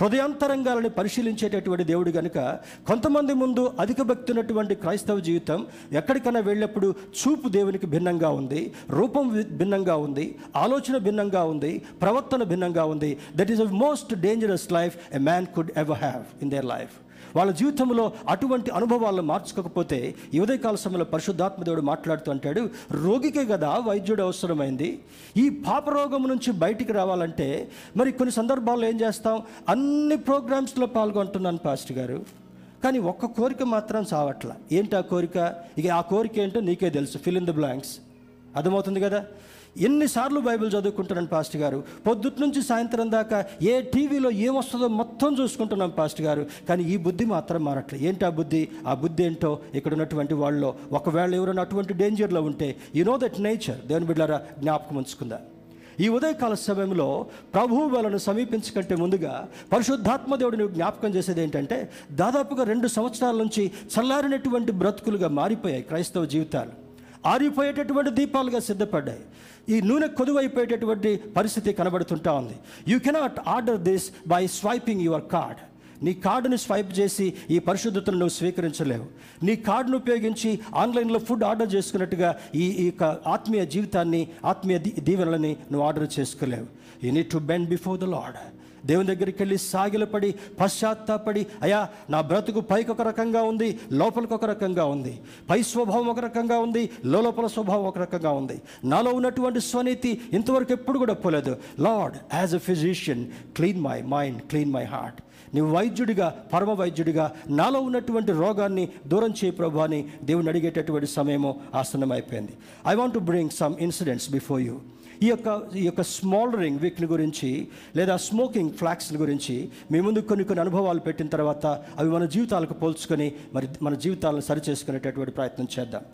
హృదయాంతరంగాలని పరిశీలించేటటువంటి దేవుడు కనుక కొంతమంది ముందు అధిక భక్తి ఉన్నటువంటి క్రైస్తవ జీవితం ఎక్కడికైనా వెళ్ళినప్పుడు చూపు దేవునికి భిన్నంగా ఉంది రూపం భిన్నంగా ఉంది ఆలోచన భిన్నంగా ఉంది ప్రవర్తన భిన్నంగా ఉంది. That is a most dangerous life a man could ever have in their life వాళ్ళ జీవితంలో అటువంటి అనుభవాలను మార్చుకోకపోతే ఈ ఉదయకాల సమయంలో పరిశుద్ధాత్మ దేవుడు మాట్లాడుతూ అంటాడు రోగికే కదా వైద్యుడు అవసరమైంది. ఈ పాపరోగం నుంచి బయటికి రావాలంటే మరి కొన్ని సందర్భాల్లో ఏం చేస్తాం? అన్ని ప్రోగ్రామ్స్లో పాల్గొంటున్నాను పాస్టర్ గారు. కానీ ఒక్క కోరిక మాత్రం చావట్ల ఏంటి ఆ కోరిక? ఇక ఆ కోరిక ఏంటో నీకే తెలుసు. Fill in the blanks. అర్థమవుతుంది కదా? ఎన్నిసార్లు బైబిల్ చదువుకుంటున్నాను పాస్టర్ గారు? పొద్దుట్ నుంచి సాయంత్రం దాకా ఏ టీవీలో ఏమొస్తుందో మొత్తం చూసుకుంటున్నాం పాస్టర్ గారు. కానీ ఈ బుద్ధి మాత్రం మారట్లేదు. ఏంటి ఆ బుద్ధి? ఆ బుద్ధి ఏంటో ఇక్కడ ఉన్నటువంటి వాళ్ళలో ఒకవేళ ఎవరైనా అటువంటి డేంజర్లో ఉంటే యు నో దట్ నేచర్ దేవుని బిడ్డారా జ్ఞాపకం ఉంచుకుందా. ఈ ఉదయకాల సమయంలో ప్రభువు వాళ్ళను సమీపించకంటే ముందుగా పరిశుద్ధాత్మ దేవుడిని జ్ఞాపకం చేసేది ఏంటంటే దాదాపుగా రెండు సంవత్సరాల నుంచి చల్లారినటువంటి బ్రతుకులుగా మారిపోయాయి క్రైస్తవ జీవితాలు. ఆరిపోయేటటువంటి దీపాలుగా సిద్ధపడ్డాయి. ఈ నూనె కొదువైపోయేటటువంటి పరిస్థితి కనబడుతుంటా ఉంది. You cannot order this by swiping your card నీ కార్డుని స్వైప్ చేసి ఈ పరిశుద్ధతను నువ్వు స్వీకరించలేవు. నీ కార్డును ఉపయోగించి ఆన్లైన్లో ఫుడ్ ఆర్డర్ చేసుకున్నట్టుగా ఈ ఈ యొక్క ఆత్మీయ జీవితాన్ని ఆత్మీయ దీ- దీవెనలని నువ్వు order చేసుకోలేవు. You need to bend before the Lord దేవుని దగ్గరికి వెళ్ళి సాగిలపడి పశ్చాత్తాపడి అయ్యా నా బ్రతుకు పైకి ఒక రకంగా ఉంది లోపలికి ఒక రకంగా ఉంది పై స్వభావం ఒక రకంగా ఉంది లోపల స్వభావం ఒక రకంగా ఉంది. నాలో ఉన్నటువంటి స్వనీతి ఇంతవరకు ఎప్పుడు కూడా పోలేదు. Lord as a physician clean my mind clean my heart నీ వైద్యుడిగా పరమ వైద్యుడిగా నాలో ఉన్నటువంటి రోగాన్ని దూరం చేయి ప్రభు అని దేవుని అడిగేటటువంటి సమయము ఆసన్నమైపోయింది. I want to bring some incidents before you ఈ యొక్క ఈ యొక్క స్మాలరింగ్ వీటిని గురించి లేదా స్మోకింగ్ ఫ్లాక్స్ల గురించి మీ ముందు కొన్ని కొన్ని అనుభవాలు పెట్టిన తర్వాత అవి మన జీవితాలకు పోల్చుకొని మరి మన జీవితాలను సరిచేసుకునేటటువంటి ప్రయత్నం చేద్దాం.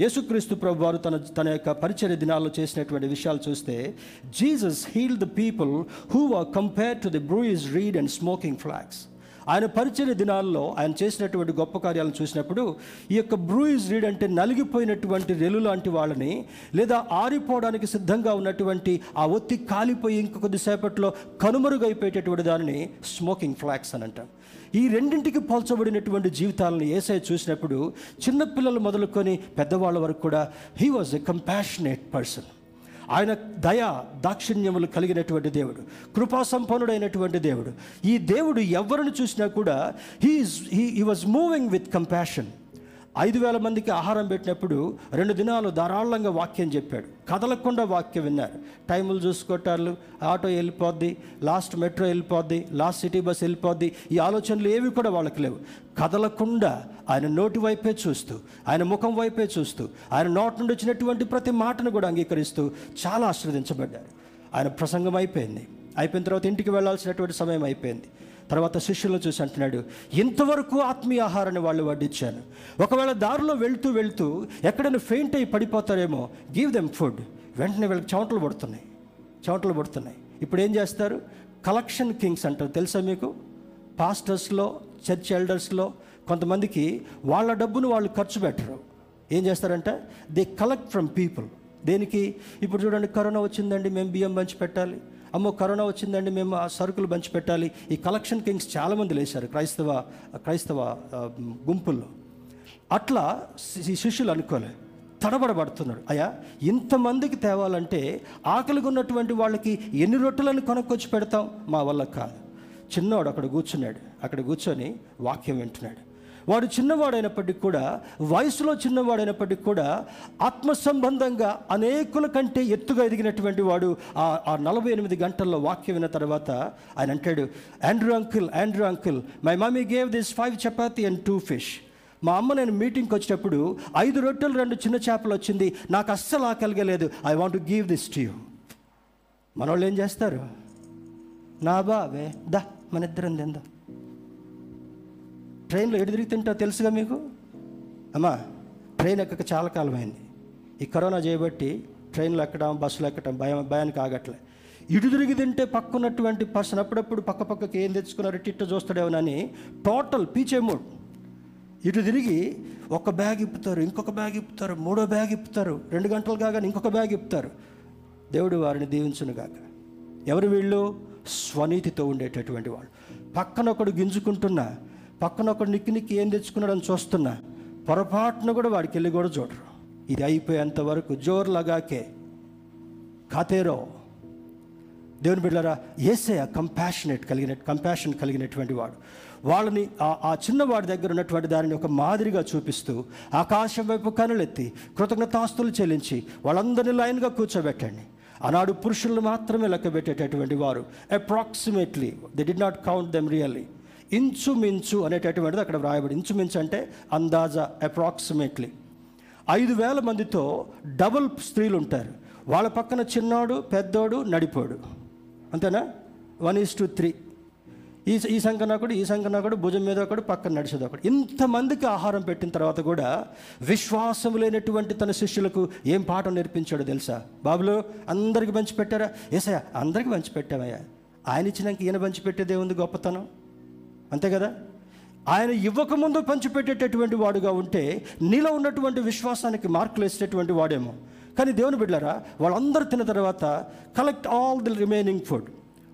యేసుక్రీస్తు ప్రభు వారు తన తన యొక్క పరిచయ దినాల్లో చేసినటువంటి విషయాలు చూస్తే Jesus heal the people who are compare to the bruise reed and smoking flax ఆయన పరిచయ దినాల్లో ఆయన చేసినటువంటి గొప్ప కార్యాలను చూసినప్పుడు ఈ యొక్క బ్రూయిజ్ రీడ్ అంటే నలిగిపోయినటువంటి రెలు లాంటి వాళ్ళని లేదా ఆరిపోవడానికి సిద్ధంగా ఉన్నటువంటి ఆ ఒత్తి కాలిపోయి ఇంకొక కొద్దిసేపట్లో కనుమరుగైపోయేటటువంటి దానిని స్మోకింగ్ ఫ్లాక్స్ అని అంటాం ఈ రెండింటికి పోల్చబడినటువంటి జీవితాలను ఏసై చూసినప్పుడు చిన్నపిల్లలు మొదలుకొని పెద్దవాళ్ళ వరకు కూడా he was a compassionate person ఆయన దయ దాక్షిణ్యములు కలిగినటువంటి దేవుడు కృపా సంపన్నుడైనటువంటి దేవుడు. ఈ దేవుడు ఎవరిని చూసినా కూడా he he was moving with compassion ఐదు వేల మందికి ఆహారం పెట్టినప్పుడు రెండు దినాలు ధారాళంగా వాక్యం చెప్పాడు. కదలకుండా వాక్యం విన్నారు. టైములు చూసుకోటాలు ఆటో వెళ్ళిపోద్ది లాస్ట్ మెట్రో వెళ్ళిపోద్ది లాస్ట్ సిటీ బస్ వెళ్ళిపోద్ది ఈ ఆలోచనలు ఏవి కూడా వాళ్ళకి లేవు. కదలకుండా ఆయన నోటి వైపే చూస్తూ ఆయన ముఖం వైపే చూస్తూ ఆయన నోటి నుండి వచ్చినటువంటి ప్రతి మాటను కూడా అంగీకరిస్తూ చాలా ఆశ్రవదించబడ్డారు. ఆయన ప్రసంగం అయిపోయింది. అయిపోయిన తర్వాత ఇంటికి వెళ్ళాల్సినటువంటి సమయం అయిపోయింది. తర్వాత శిష్యులను చూసి అంటున్నాడు ఇంతవరకు ఆత్మీయ ఆహారాన్ని వాళ్ళు వడ్డించాను ఒకవేళ దారిలో వెళ్తూ వెళ్తూ ఎక్కడైనా ఫెయింట్ అయ్యి పడిపోతారేమో గివ్ దెమ్ ఫుడ్ వెంటనే వీళ్ళకి చెమటలు పడుతున్నాయి. చెమటలు పడుతున్నాయి. ఇప్పుడు ఏం చేస్తారు? కలెక్షన్ కింగ్స్ అంటారు. తెలుసా మీకు? పాస్టర్స్లో చర్చ్ ఎల్డర్స్లో కొంతమందికి వాళ్ళ డబ్బును వాళ్ళు ఖర్చు పెట్టరు. ఏం చేస్తారంటే? దే కలెక్ట్ ఫ్రమ్ పీపుల్ దేనికి? ఇప్పుడు చూడండి కరోనా వచ్చిందండి మేము బియ్యం పంచి పెట్టాలి. అమ్మో కరోనా వచ్చిందండి మేము ఆ సరుకులు పంచిపెట్టాలి. ఈ కలెక్షన్ కింగ్స్ చాలామంది లేచారు క్రైస్తవ క్రైస్తవ గుంపుల్లో. అట్లా ఈ శిష్యులు అనుకోలే. తడబడబడుతున్నాడు అయ్యా ఇంతమందికి తేవాలంటే ఆకలిగా ఉన్నటువంటి వాళ్ళకి ఎన్ని రొట్టెలను కొనుక్కొచ్చి పెడతాం? మా వల్ల కాదు. చిన్నవాడు అక్కడ కూర్చున్నాడు. అక్కడ కూర్చొని వాక్యం వింటున్నాడు. వాడు చిన్నవాడైనప్పటికీ కూడా వయసులో చిన్నవాడైనప్పటికీ కూడా ఆత్మ సంబంధంగా అనేకుల కంటే ఎత్తుగా ఎదిగినటువంటి వాడు ఆ ఆ నలభై ఎనిమిది గంటల్లో వాక్యం విన్న తర్వాత ఆయన అంటాడు Andrew uncle Andrew uncle my mummy gave this five chapati and two fish మా అమ్మ నేను మీటింగ్కి వచ్చినప్పుడు ఐదు రొట్టెలు రెండు చిన్న చేపలు వచ్చింది నాకు అస్సలు ఆకలిగలేదు I want give this to you మనోళ్ళు ఏం చేస్తారు? నా బావే దా మన ఇద్దరం తిందాం. ట్రైన్లో ఎటు తిరిగి తింటా తెలుసుగా మీకు? అమ్మా ట్రైన్ ఎక్కక చాలా కాలమైంది. ఈ కరోనా చేయబట్టి ట్రైన్లు ఎక్కడం బస్సులు ఎక్కడం భయం భయానికి ఆగట్లే. ఇటు తిరిగి తింటే పక్కన్నటువంటి పర్సన్ అప్పుడప్పుడు పక్క పక్కకి ఏం తెచ్చుకున్నారు? టిట్ట చూస్తాడేమోనని టోటల్ పీచే మూడ్. ఇటు తిరిగి ఒక బ్యాగ్ ఇప్పుతారు ఇంకొక బ్యాగ్ ఇప్పుతారు మూడో బ్యాగ్ ఇప్పుతారు రెండు గంటలు కాగానే ఇంకొక బ్యాగ్ ఇప్పుతారు. దేవుడు వారిని దీవించును కాక ఎవరు వీళ్ళు? స్వనీతితో ఉండేటటువంటి వాళ్ళు. పక్కన ఒకడు గింజుకుంటున్నా పక్కన ఒక నిక్కి నిక్కి ఏం తెచ్చుకున్నాడని చూస్తున్నా. పొరపాటున కూడా వాడికి వెళ్ళి కూడా చూడరు. ఇది అయిపోయేంత వరకు జోర్ లగాకే కాతేరో దేవుని బిడ్డారా ఏసయ కంపాషనేట్ కలిగిన కంపాషన్ కలిగినటువంటి వాడు. వాళ్ళని ఆ- ఆ చిన్నవాడి దగ్గర ఉన్నటువంటి దానిని ఒక మాదిరిగా చూపిస్తూ ఆకాశం వైపు కనులెత్తి కృతజ్ఞతాస్తులు చెల్లించి వాళ్ళందరినీ లైన్గా కూర్చోబెట్టండి. ఆనాడు పురుషులను మాత్రమే లెక్క పెట్టేటటువంటి వారు. Approximately they did not count them really ఇంచుమించు అనేటటువంటిది అక్కడ వ్రాయబడి ఇంచుమించు అంటే అందాజ అప్రాక్సిమేట్లీ ఐదు వేల మందితో డబుల్ స్త్రీలు ఉంటారు. వాళ్ళ పక్కన చిన్నోడు పెద్దోడు నడిపోడు. అంతేనా? వన్ ఈస్ టు త్రీ ఈ ఈ సంఘన ఒకడు ఈ సంఘన ఒకడు భుజం మీద ఒకడు పక్కన నడిచేది ఒకడు. ఇంతమందికి ఆహారం పెట్టిన తర్వాత కూడా విశ్వాసం లేనటువంటి తన శిష్యులకు ఏం పాఠం నేర్పించాడో తెలుసా? బాబులు అందరికి పంచి పెట్టారా ఏసయ్యా అందరికి పంచి పెట్టామయ్యా ఆయన ఇచ్చినాక ఈయన పంచి పెట్టేదే ఉంది గొప్పతనం? అంతే కదా? ఆయన ఇవ్వకముందు పంచిపెట్టేటటువంటి వాడుగా ఉంటే నీలో ఉన్నటువంటి విశ్వాసానికి మార్కులు వేసేటటువంటి వాడేమో. కానీ దేవుని బిడ్డారా వాళ్ళందరూ తిన్న తర్వాత collect all the remaining food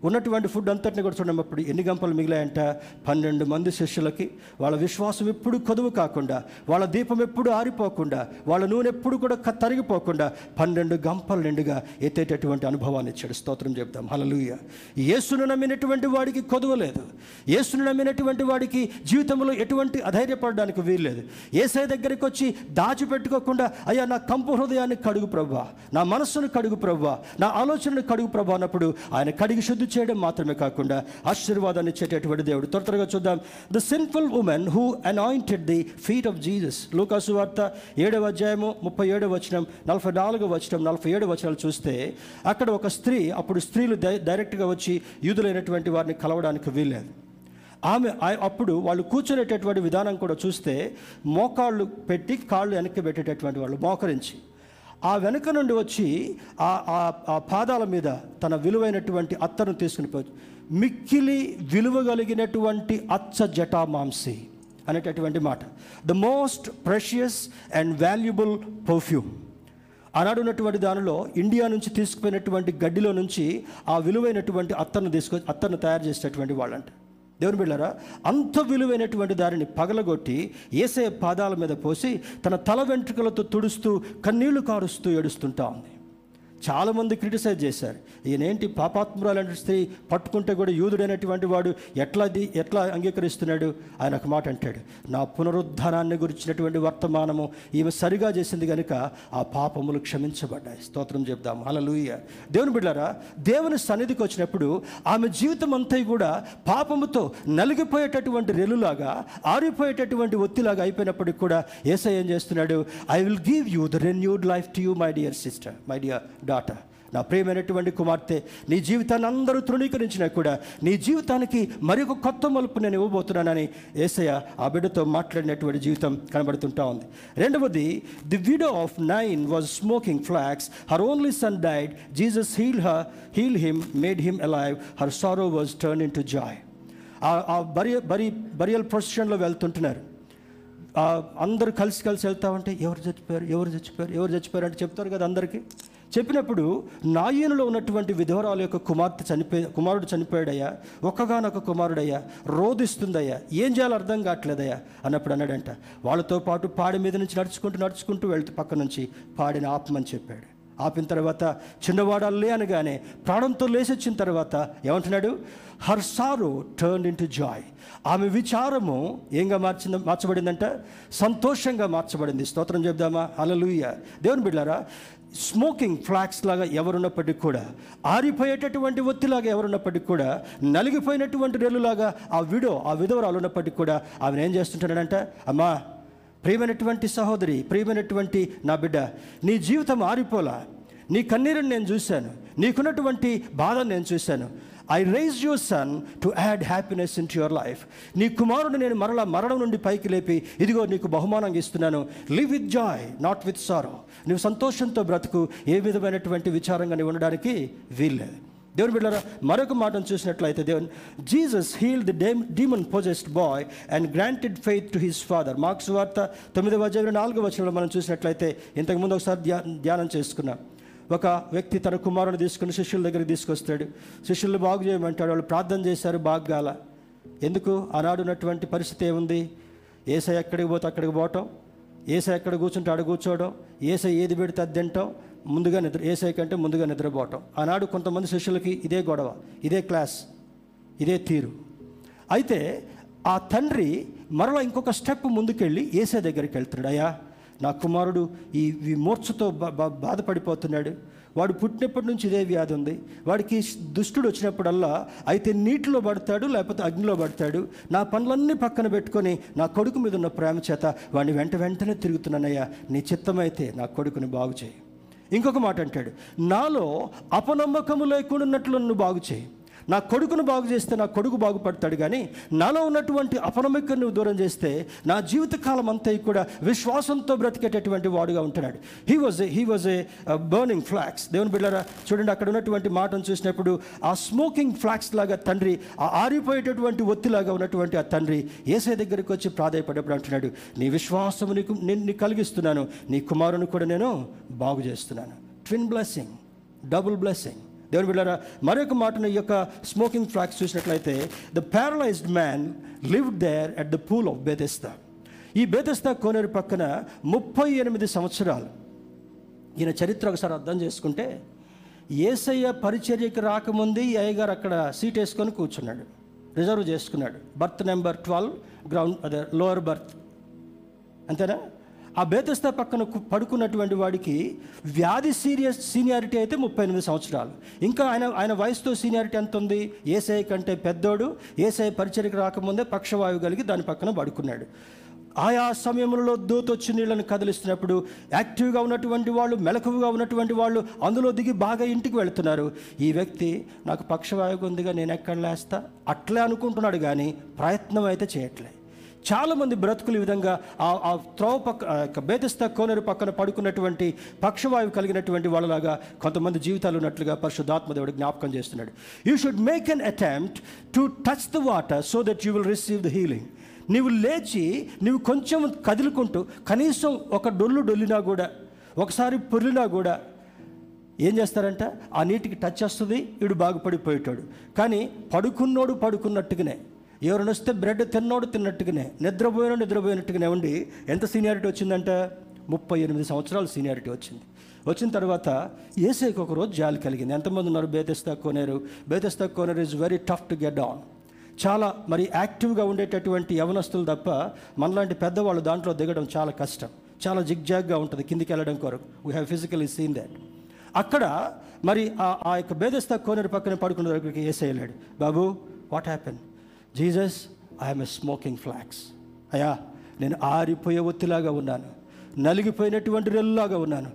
ఉన్నటువంటి ఫుడ్ అంతటిని కూడా చూడమప్పుడు ఎన్ని గంపలు మిగిలాయంట? పన్నెండు మంది శిష్యులకి. వాళ్ళ విశ్వాసం ఎప్పుడు కొదువు కాకుండా వాళ్ళ దీపం ఎప్పుడు ఆరిపోకుండా వాళ్ళ నూనె ఎప్పుడు కూడా తరిగిపోకుండా పన్నెండు గంపలు నిండుగా ఎత్తేటటువంటి అనుభవాన్ని ఇచ్చాడు. స్తోత్రం చెప్తాం హలలుయ యేసును నమ్మినటువంటి వాడికి కొదువ లేదు. యేసును నమ్మినటువంటి వాడికి జీవితంలో ఎటువంటి అధైర్యపడడానికి వీల్లేదు. ఏసై దగ్గరికి వచ్చి దాచిపెట్టుకోకుండా అయ్యా నా కంపు హృదయాన్ని కడుగు ప్రభా. నా మనస్సును కడుగు ప్రభా. నా ఆలోచనను కడుగు ప్రభా అన్నప్పుడు ఆయన కడిగి శుద్ధి చేయడం మాత్రమే కాకుండా ఆశీర్వాదాన్ని ఇచ్చేటటువంటి దేవుడు. త్వర త్వరగా చూద్దాం. The sinful woman who anointed the feet of Jesus లూకాసు వార్త ఏడవ అధ్యాయము ముప్పై ఏడవ వచనం నలభై నాలుగు వచనం నలభై ఏడు వచనాలు చూస్తే అక్కడ ఒక స్త్రీ అప్పుడు స్త్రీలు డైరెక్ట్గా వచ్చి యూదులైనటువంటి వారిని కలవడానికి వీల్లేదు. ఆమె అప్పుడు వాళ్ళు కూర్చునేటటువంటి విధానం కూడా చూస్తే మోకాళ్ళు పెట్టి కాళ్ళు వెనక్కి పెట్టేటటువంటి వాళ్ళు మోకరించి. ఆ వెనక నుండి వచ్చి ఆ ఆ- ఆ పాదాల మీద తన విలువైనటువంటి అత్తను తీసుకుని పోయి మిక్కిలి విలువ కలిగినటువంటి అచ్చ జటామాంసి అనేటటువంటి మాట. The most precious and valuable perfume ఆనాడున్నటువంటి దానిలో ఇండియా నుంచి తీసుకుపోయినటువంటి గడ్డిలో నుంచి ఆ విలువైనటువంటి అత్తను తీసుకొచ్చి అత్తను తయారు చేసేటటువంటి వాళ్ళంట. దేవుని బిళ్ళారా అంత విలువైనటువంటి దారిని పగలగొట్టి ఏసే పాదాల మీద పోసి తన తల వెంట్రుకలతో తుడుస్తూ కన్నీళ్ళు కారుస్తూ ఏడుస్తుంటా ఉంది. చాలామంది క్రిటిసైజ్ చేశారు. ఈయనేంటి పాపాత్మురాలంటే స్త్రీ పట్టుకుంటే కూడా యూదుడైనటువంటి వాడు ఎట్లా ది ఎట్లా అంగీకరిస్తున్నాడు? ఆయన ఒక మాట అంటాడు. నా పునరుద్ధానాన్ని గురించినటువంటి వర్తమానము ఈమె సరిగా చేసింది కనుక ఆ పాపములు క్షమించబడ్డాయి. స్తోత్రం చెప్దాం. హల్లెలూయా. దేవుని బిడ్డారా దేవుని సన్నిధికి వచ్చినప్పుడు ఆమె జీవితం అంతా కూడా పాపముతో నలిగిపోయేటటువంటి రెలులాగా ఆరిపోయేటటువంటి ఒత్తిలాగా అయిపోయినప్పటికి కూడా ఏసై ఏం చేస్తున్నాడు? I will give you the renewed life to you my dear sister my dear daughter నా ప్రియమైనటువంటి కుమార్తె నీ జీవితాన్ని అందరూ తృణీకరించినా కూడా నీ జీవితానికి మరొక కొత్త మలుపు నేను ఇవ్వబోతున్నానని ఏసయ్య ఆ బిడ్డతో మాట్లాడినటువంటి జీవితం కనబడుతుంటా ఉంది. రెండవది the widow of Nain was smoking flax her only son died Jesus heal her heal him made him alive her sorrow was turn into joy ఆ బరి బరి బరియల్ ప్రొసెషన్లో వెళ్తుంటున్నారు. అందరూ కలిసి కలిసి వెళ్తా ఉంటే ఎవరు చచ్చిపోయారు ఎవరు చచ్చిపోయారు ఎవరు చచ్చిపోయారు అంటే చెప్తారు కదా అందరికీ. చెప్పినప్పుడు నాయనులో ఉన్నటువంటి విధవరాలు యొక్క కుమార్తె చనిపోయి కుమారుడు చనిపోయాడయ్యా ఒక్కగానొక కుమారుడయ్యా రోధిస్తుందయ్యా ఏం చేయాలో అర్థం కావట్లేదయ్యా అన్నప్పుడు అన్నాడంట. వాళ్ళతో పాటు పాడి మీద నుంచి నడుచుకుంటూ నడుచుకుంటూ వెళ్తూ పక్క నుంచి పాడిని ఆపమని చెప్పాడు. ఆపిన తర్వాత చిన్నవాడాలే అనగానే ప్రాణంతో లేచొచ్చిన తర్వాత ఏమంటున్నాడు? Her sorrow turn into joy ఆమె విచారము ఏంగా మార్చింది మార్చబడిందంట? సంతోషంగా మార్చబడింది. స్తోత్రం చెప్దామా అలలుయ్య దేవుని బిడ్డారా స్మోకింగ్ ఫ్లాక్స్ లాగా ఎవరున్నప్పటికీ కూడా ఆరిపోయేటటువంటి ఒత్తిలాగా ఎవరున్నప్పటికీ కూడా నలిగిపోయినటువంటి రెల్లులాగా ఆ విడో ఆ విధవరాలు ఉన్నప్పటికీ కూడా ఆమె ఏం చేస్తుంటాడంట? అమ్మా ప్రియమైనటువంటి సహోదరి ప్రియమైనటువంటి నా బిడ్డ నీ జీవితం ఆరిపోలా. నీ కన్నీరుని నేను చూశాను. నీకున్నటువంటి బాధను నేను చూశాను. I raise your son to add happiness into your life నీ కుమారుడు నేను మరలా మరణం నుండి పైకి లేపి ఇదిగో నీకు బహుమానంగా ఇస్తున్నాను. Live with joy not with sorrow నువ్వు సంతోషంతో బ్రతుకు ఏ విధమైనటువంటి విచారంగా నీవు ఉండడానికి వీల్లేదు. దేవుని బిడ్డారా మరొక మాటను చూసినట్లయితే దేవుని Jesus heal the them demon possessed boy and granted faith to his father Mark's వార్త తొమ్మిదవ అధ్యాయం నాలుగవ వచనంలో మనం చూసినట్లయితే ఇంతకుముందు ఒకసారి ధ్యా ధ్యానం చేసుకున్నాం. ఒక వ్యక్తి తన కుమారుని తీసుకుని శిష్యుల దగ్గరికి తీసుకొస్తాడు. శిష్యులు బాగు చేయమంటాడు. వాళ్ళు ప్రార్థన చేశారు బాగాల ఎందుకు? ఆనాడు ఉన్నటువంటి పరిస్థితి ఏముంది? ఏసై ఎక్కడికి పోతే అక్కడికి పోవటం ఏసై ఎక్కడ కూర్చుంటే ఆడ కూర్చోవడం ఏసై ఏది పెడితే అది తింటాం ముందుగా నిద్ర ఏసై కంటే ముందుగా నిద్రపోవటం. ఆనాడు కొంతమంది శిష్యులకి ఇదే గొడవ ఇదే క్లాస్ ఇదే తీరు. అయితే ఆ తండ్రి మరలా ఇంకొక స్టెప్ ముందుకెళ్ళి ఏసై దగ్గరికి వెళ్తున్నాడు. అయ్యా నా కుమారుడు ఈ విమూర్చతో బాధపడిపోతున్నాడు. వాడు పుట్టినప్పటి నుంచి ఇదే వ్యాధి ఉంది. వాడికి దుష్టుడు వచ్చినప్పుడల్లా అయితే నీటిలో పడతాడు లేకపోతే అగ్నిలో పడతాడు. నా పనులన్నీ పక్కన పెట్టుకొని నా కొడుకు మీద ఉన్న ప్రేమ చేత వాడిని వెంట వెంటనే తిరుగుతున్నానయ్యా. నీ చిత్తమైతే నా కొడుకుని బాగు చేయి. ఇంకొక మాట అంటాడు. నాలో అపనమ్మకము లేకుండా ఉన్నట్లు నన్ను బాగు చేయి. నా కొడుకును బాగు చేస్తే నా కొడుకు బాగుపడతాడు కానీ నాలో ఉన్నటువంటి అపనమికను నువ్వు దూరం చేస్తే నా జీవితకాలం అంతా కూడా విశ్వాసంతో బ్రతికేటటువంటి వాడుగా ఉంటున్నాడు. He was a he was a burning flax దేవుని బిడ్డారా చూడండి అక్కడ ఉన్నటువంటి మాటను చూసినప్పుడు ఆ స్మోకింగ్ ఫ్లాక్స్ లాగా తండ్రి ఆ ఆరిపోయేటటువంటి ఒత్తిలాగా ఉన్నటువంటి ఆ తండ్రి ఏసై దగ్గరికి వచ్చి ప్రాధాయపడేప్పుడు అంటున్నాడు నీ విశ్వాసము నీకు నేను కలిగిస్తున్నాను నీ కుమారుని కూడా నేను బాగు చేస్తున్నాను. ట్విన్ బ్లెస్సింగ్ డబుల్ బ్లెస్సింగ్ దేవుని బిడ్డారా మరొక మాటను ఈ యొక్క స్మోకింగ్ ఫ్లాక్స్ చూసినట్లయితే the paralysed man live there at the pool of Bethesda ఈ బేదెస్తా కోనేరు పక్కన ముప్పై ఎనిమిది సంవత్సరాలు. ఈయన చరిత్ర ఒకసారి అర్థం చేసుకుంటే ఏసయ్య పరిచర్యకి రాకముందే ఈ అయ్యగారు అక్కడ సీట్ వేసుకొని కూర్చున్నాడు. రిజర్వ్ చేసుకున్నాడు. బర్త్ నెంబర్ ట్వెల్వ్ గ్రౌండ్ అదే లోవర్ బర్త్. అంతేనా? ఆ బేతస్తా పక్కన పడుకున్నటువంటి వాడికి వ్యాధి సీరియస్ సీనియారిటీ అయితే ముప్పై ఎనిమిది సంవత్సరాలు. ఇంకా ఆయన ఆయన వయసుతో సీనియారిటీ ఎంత ఉంది ఏసఐ కంటే పెద్దోడు ఏసఐ పరిచయకు రాకముందే పక్షవాయువు కలిగి దాని పక్కన పడుకున్నాడు. ఆయా సమయంలో దూతొచ్చి నీళ్ళను నీళ్ళని కదిలిస్తున్నప్పుడు యాక్టివ్గా ఉన్నటువంటి వాళ్ళు మెలకువగా ఉన్నటువంటి వాళ్ళు అందులో దిగి బాగా ఇంటికి వెళుతున్నారు. ఈ వ్యక్తి నాకు పక్షవాయువు ఉందిగా నేను ఎక్కడ లేస్తా? అట్లే అనుకుంటున్నాడు కానీ ప్రయత్నం అయితే చేయట్లేదు చాలామంది బ్రతుకులు ఈ విధంగా ఆ ఆ త్రోవ పక్క బేదస్త యొక్క కోనేరు పక్కన పడుకున్నటువంటి పక్షవాయువు కలిగినటువంటి వాళ్ళలాగా కొంతమంది జీవితాలు ఉన్నట్లుగా పరిశుద్ధాత్మ దేవుడు జ్ఞాపకం చేస్తున్నాడు. You should make an attempt to touch the water so that you will receive the healing నీవు లేచి నీవు కొంచెం కదులుకుంటూ కనీసం ఒక డొల్లు డొల్లినా కూడా ఒకసారి పొర్లినా కూడా ఏం చేస్తారంట? ఆ నీటికి టచ్ వస్తుంది వీడు బాగుపడిపోయేటాడు. కానీ పడుకున్నోడు పడుకున్నట్టుగానే ఎవరైనా వస్తే బ్రెడ్ తిన్నోడు తిన్నట్టుగానే నిద్రపోయిన నిద్రపోయినట్టుగానే ఉండి ఎంత సీనియారిటీ వచ్చిందంట? ముప్పై ఎనిమిది సంవత్సరాలు సీనియారిటీ వచ్చింది. వచ్చిన తర్వాత ఏసైకి ఒక రోజు జాలి కలిగింది. ఎంతమంది ఉన్నారు? బేతెస్తా కోనేరు. Bethesda Koneru is very tough to get on చాలా మరి యాక్టివ్గా ఉండేటటువంటి యవనస్తులు తప్ప మనలాంటి పెద్దవాళ్ళు దాంట్లో దిగడం చాలా కష్టం. చాలా జిగ్జాగ్గా ఉంటుంది కిందికి వెళ్ళడం కొరకు. We have physically seen that అక్కడ మరి ఆ ఆ యొక్క బేదస్థ కోనేరు పక్కన పడుకున్న దగ్గరికి ఏసేయలేడు వెళ్ళాడు. బాబు what happen Jesus I'm a smoking flax అయ్యా నేను ఆరిపోయే ఒత్తిలాగా ఉన్నాను. నలిగిపోయినటువంటి రెల్లులాగా ఉన్నాను.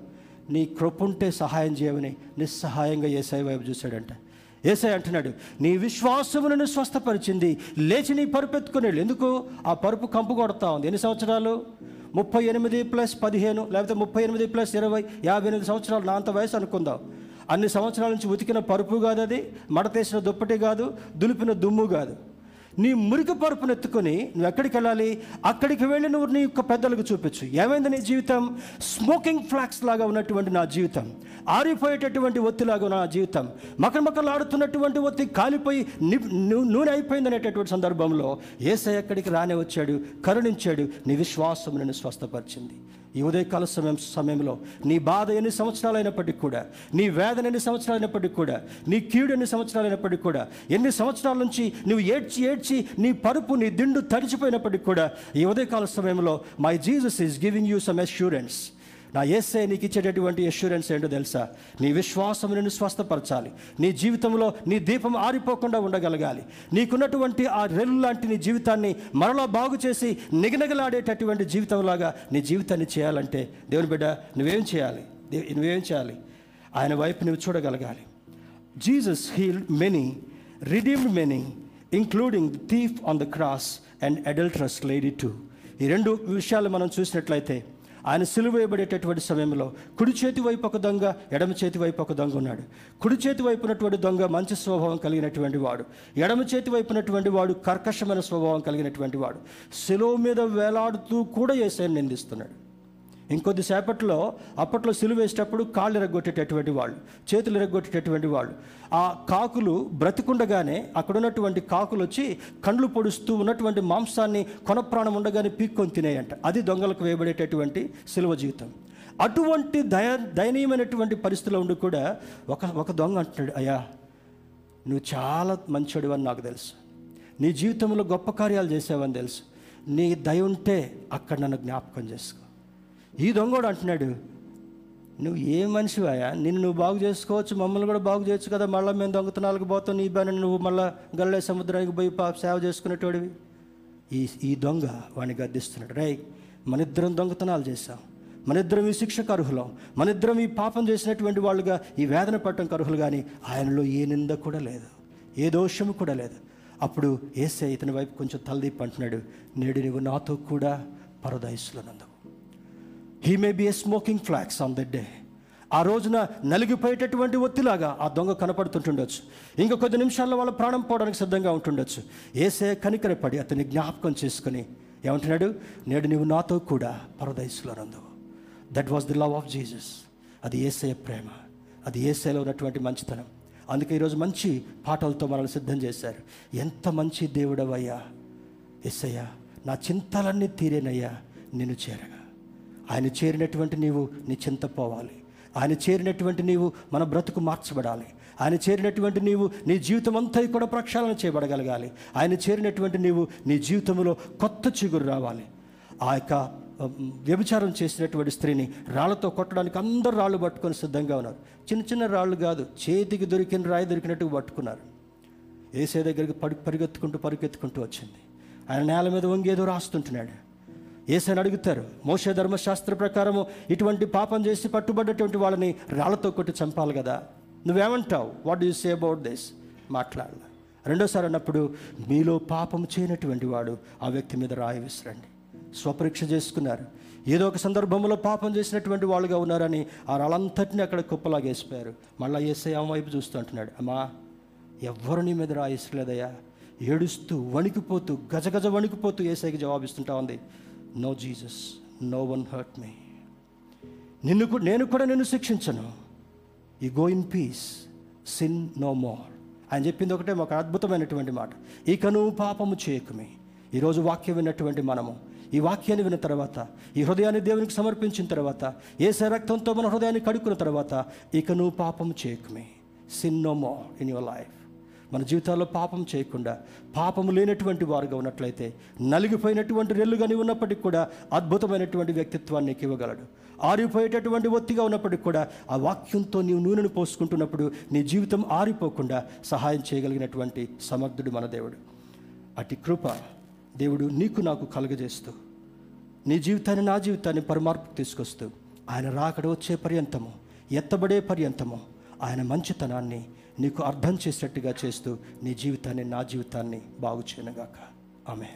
నీ కృపుంటే సహాయం చేయమని నిస్సహాయంగా ఏసై వైపు చూశాడంట. ఏసై అంటున్నాడు నీ విశ్వాసమును స్వస్థపరిచింది. లేచి నీ పరుపు ఎత్తుకునేళ్ళు ఎందుకు? ఆ పరుపు కంపు కొడతా ఉంది. ఎన్ని సంవత్సరాలు? ముప్పై ఎనిమిది ప్లస్ పదిహేను లేకపోతే ముప్పై ఎనిమిది ప్లస్ ఇరవై యాభై ఎనిమిది సంవత్సరాలు. నా అంత వయసు అనుకుందాం. అన్ని సంవత్సరాల నుంచి ఉతికిన పరుపు కాదు అది మడతేసిన దుప్పటి కాదు దులిపిన దుమ్ము కాదు. నీ మురికి పరుపును ఎత్తుకొని నువ్వు ఎక్కడికి వెళ్ళాలి? అక్కడికి వెళ్ళి నువ్వు నీ యొక్క పెద్దలకు చూపించు. ఏమైంది నీ జీవితం? స్మోకింగ్ ఫ్లాక్స్ లాగా ఉన్నటువంటి నా జీవితం. ఆరిపోయేటటువంటి ఒత్తిలాగా నా జీవితం. మకరమకలు ఆడుతున్నటువంటి ఒత్తి కాలిపోయి నూనె అయిపోయింది అనేటటువంటి సందర్భంలో ఏసై ఎక్కడికి రానే వచ్చాడు? కరుణించాడు. నీ విశ్వాసం నేను స్వస్థపరిచింది. ఈ ఉదయకాల సమయం సమయంలో నీ బాధ ఎన్ని సంవత్సరాలు అయినప్పటికీ కూడా నీ వేదన ఎన్ని సంవత్సరాలు అయినప్పటికీ కూడా నీ కీడు ఎన్ని సంవత్సరాలు అయినప్పటికీ కూడా ఎన్ని సంవత్సరాల నుంచి నువ్వు ఏడ్చి ఏడ్చి నీ పరుపు నీ దిండు తడిచిపోయినప్పటికీ కూడా ఈ ఉదయకాల సమయంలో my Jesus is giving you some assurance నా ఏసే నీకు ఇచ్చేటటువంటి ఎష్యూరెన్స్ ఏంటో తెలుసా? నీ విశ్వాసం నిన్ను స్వస్థపరచాలి. నీ జీవితంలో నీ దీపం ఆరిపోకుండా ఉండగలగాలి. నీకున్నటువంటి ఆ రెల్లు లాంటి నీ జీవితాన్ని మరలా బాగు చేసి నిగనగలాడేటటువంటి జీవితంలాగా నీ జీవితాన్ని చేయాలంటే దేవుని బిడ్డ నువ్వేం చేయాలి? దే- నువ్వేం చేయాలి? ఆయన వైపు నువ్వు చూడగలగాలి. Jesus heal many redeemed many including thief on the cross and adulterous lady too ఈ రెండు విషయాలు మనం చూసినట్లయితే ఆయన సిలువేయబడేటటువంటి సమయంలో కుడి చేతి వైపు ఒక దొంగ ఎడమ చేతి వైపు ఒక దొంగ ఉన్నాడు. కుడి చేతి వైపు ఉన్నటువంటి దొంగ మంచి స్వభావం కలిగినటువంటి వాడు. ఎడమ చేతి వైపు ఉన్నటువంటి వాడు కర్కశమైన స్వభావం కలిగినటువంటి వాడు. శిలువ మీద వేలాడుతూ కూడా ఏసైని నిందిస్తున్నాడు. ఇంకొద్దిసేపట్లో అప్పట్లో సిలువ వేసేటప్పుడు కాళ్ళు ఎరగొట్టేటటువంటి వాళ్ళు చేతులు ఎరగొట్టేటటువంటి వాళ్ళు. ఆ కాకులు బ్రతికుండగానే అక్కడ ఉన్నటువంటి కాకులు వచ్చి కండ్లు పొడుస్తూ ఉన్నటువంటి మాంసాన్ని కొనప్రాణం ఉండగానే పీక్కొని తినేయంట. అది దొంగలకు వేయబడేటటువంటి సిలువ జీవితం. అటువంటి దయ దయనీయమైనటువంటి పరిస్థితిలో ఉండి కూడా ఒక ఒక దొంగ అంటున్నాడు అయ్యా నువ్వు చాలా మంచోడు అని నాకు తెలుసు. నీ జీవితంలో గొప్ప కార్యాలు చేసావని తెలుసు. నీ దయ ఉంటే అక్కడ నన్ను జ్ఞాపకం చేసుకో. ఈ దొంగోడు అంటున్నాడు నువ్వు ఏ మనిషివాయా? నిన్ను నువ్వు బాగు చేసుకోవచ్చు మమ్మల్ని కూడా బాగు చేయొచ్చు కదా. మళ్ళీ మేము దొంగతనాలకు పోతాం నీ బాని నువ్వు మళ్ళీ గల్లే సముద్రానికి పోయి పాప సేవ చేసుకునేటోడివి. ఈ ఈ దొంగ వాడిని గద్దిస్తున్నాడు. రై మనిద్దరం దొంగతనాలు చేశాం. మనిద్దరం ఈ శిక్షకు అర్హులం మనిద్దరం ఈ పాపం చేసినటువంటి వాళ్ళుగా ఈ వేదన పట్టడం అర్హులు కానీ ఆయనలో ఏ నింద కూడా లేదు. ఏ దోషము కూడా లేదు. అప్పుడు ఏసే ఇతని వైపు కొంచెం తలదీప్ అంటున్నాడు నేడు నువ్వు నాతో కూడా పరదయస్సులో నందవు he may be a smoking flax on that day ఆ రోజున నలిగిపోయేటటువంటి ఒత్తిలాగా ఆ దొంగ కనపడుతుంటుండొచ్చు. ఇంకా కొద్ది నిమిషాల్లో వాళ్ళ ప్రాణం పోవడానికి సిద్ధంగా ఉంటుండొచ్చు. ఏసే కనికరపడి అతన్ని జ్ఞాపకం చేసుకుని ఏమంటున్నాడు? నేడు నీవు నాతో కూడా పరదయసులో నందు that was the love of Jesus అది ఏసే ప్రేమ. అది ఏసేలో ఉన్నటువంటి మంచితనం. అందుకే ఈరోజు మంచి పాటలతో మనల్ని సిద్ధం చేశారు. ఎంత మంచి దేవుడవయ్యా ఎస్సయ్యా నా చింతలన్నీ తీరేనయ్యా నిన్ను చేరగా. ఆయన చేరినటువంటి నీవు నీ చింత పోవాలి ఆయన చేరినటువంటి నీవు మన బ్రతుకు మార్చబడాలి. ఆయన చేరినటువంటి నీవు నీ జీవితం అంతా కూడా ప్రక్షాళన చేయబడగలగాలి. ఆయన చేరినటువంటి నీవు నీ జీవితంలో కొత్త చిగురు రావాలి. ఆ యొక్క వ్యభిచారం చేసినటువంటి స్త్రీని రాళ్ళతో కొట్టడానికి అందరూ రాళ్ళు పట్టుకొని సిద్ధంగా ఉన్నారు. చిన్న చిన్న రాళ్ళు కాదు చేతికి దొరికిన రాయి దొరికినట్టు పట్టుకున్నారు. ఏసే దగ్గరికి పడి పరిగెత్తుకుంటూ పరిగెత్తుకుంటూ వచ్చింది. ఆయన నేల మీద వంగి ఏదో రాస్తుంటున్నాడు. ఏసని అడుగుతారు మోసే ధర్మశాస్త్ర ప్రకారము ఇటువంటి పాపం చేసి పట్టుబడ్డటువంటి వాళ్ళని రాళ్ళతో కొట్టి చంపాలి కదా. నువ్వేమంటావు? What you say about this మాట్లాడాల. రెండోసారి అన్నప్పుడు మీలో పాపం చేయనటువంటి వాడు ఆ వ్యక్తి మీద రాయి విసిరండి. స్వపరీక్ష చేసుకున్నారు. ఏదో ఒక సందర్భంలో పాపం చేసినటువంటి వాళ్ళుగా ఉన్నారని ఆ రాళ్ళంతటిని అక్కడ కుప్పలాగేసిపోయారు మళ్ళీ ఏసై ఆమె వైపు చూస్తూ అంటున్నాడు అమ్మా ఎవ్వరు నీ మీద రాయిసలేదయ్యా ఏడుస్తూ వణికిపోతూ గజగజ వణికిపోతూ ఏసైకి జవాబిస్తుంటా ఉంది. No Jesus no one hurt me నిన్ను నేను కూడా నిన్ను శిక్షించను. ఈ go in peace sin no more ఆయన చెప్పింది ఒకటే ఒక అద్భుతమైనటువంటి మాట. ఇకను పాపము చేయకమే. ఈరోజు వాక్యం విన్నటువంటి మనము. ఈ వాక్యాన్ని విన్న తర్వాత ఈ హృదయాన్ని దేవునికి సమర్పించిన తర్వాత ఏ రక్తంతో మన హృదయాన్ని కడుక్కున్న తర్వాత ఇక నువ్వు పాపము చేయకమే. Sin no more in your life మన జీవితాల్లో పాపం చేయకుండా పాపము లేనటువంటి వారుగా ఉన్నట్లయితే నలిగిపోయినటువంటి రెల్లుగాని ఉన్నప్పటికీ కూడా అద్భుతమైనటువంటి వ్యక్తిత్వాన్ని నీకు ఇవ్వగలడు. ఆరిపోయేటటువంటి ఒత్తిగా ఉన్నప్పటికీ కూడా ఆ వాక్యంతో నీవు నూనెను పోసుకుంటున్నప్పుడు నీ జీవితం ఆరిపోకుండా సహాయం చేయగలిగినటువంటి సమర్థుడు మన దేవుడు. అటు కృప దేవుడు నీకు నాకు కలుగజేస్తూ నీ జీవితాన్ని నా జీవితాన్ని పరమార్పు తీసుకొస్తూ ఆయన రాకడ వచ్చే పర్యంతము ఎత్తబడే పర్యంతము ఆయన మంచితనాన్ని నీకు అర్థం చేసేటట్టుగా చేస్తూ నీ జీవితాన్ని నా జీవితాన్ని బాగు చేయనుగాక ఆమె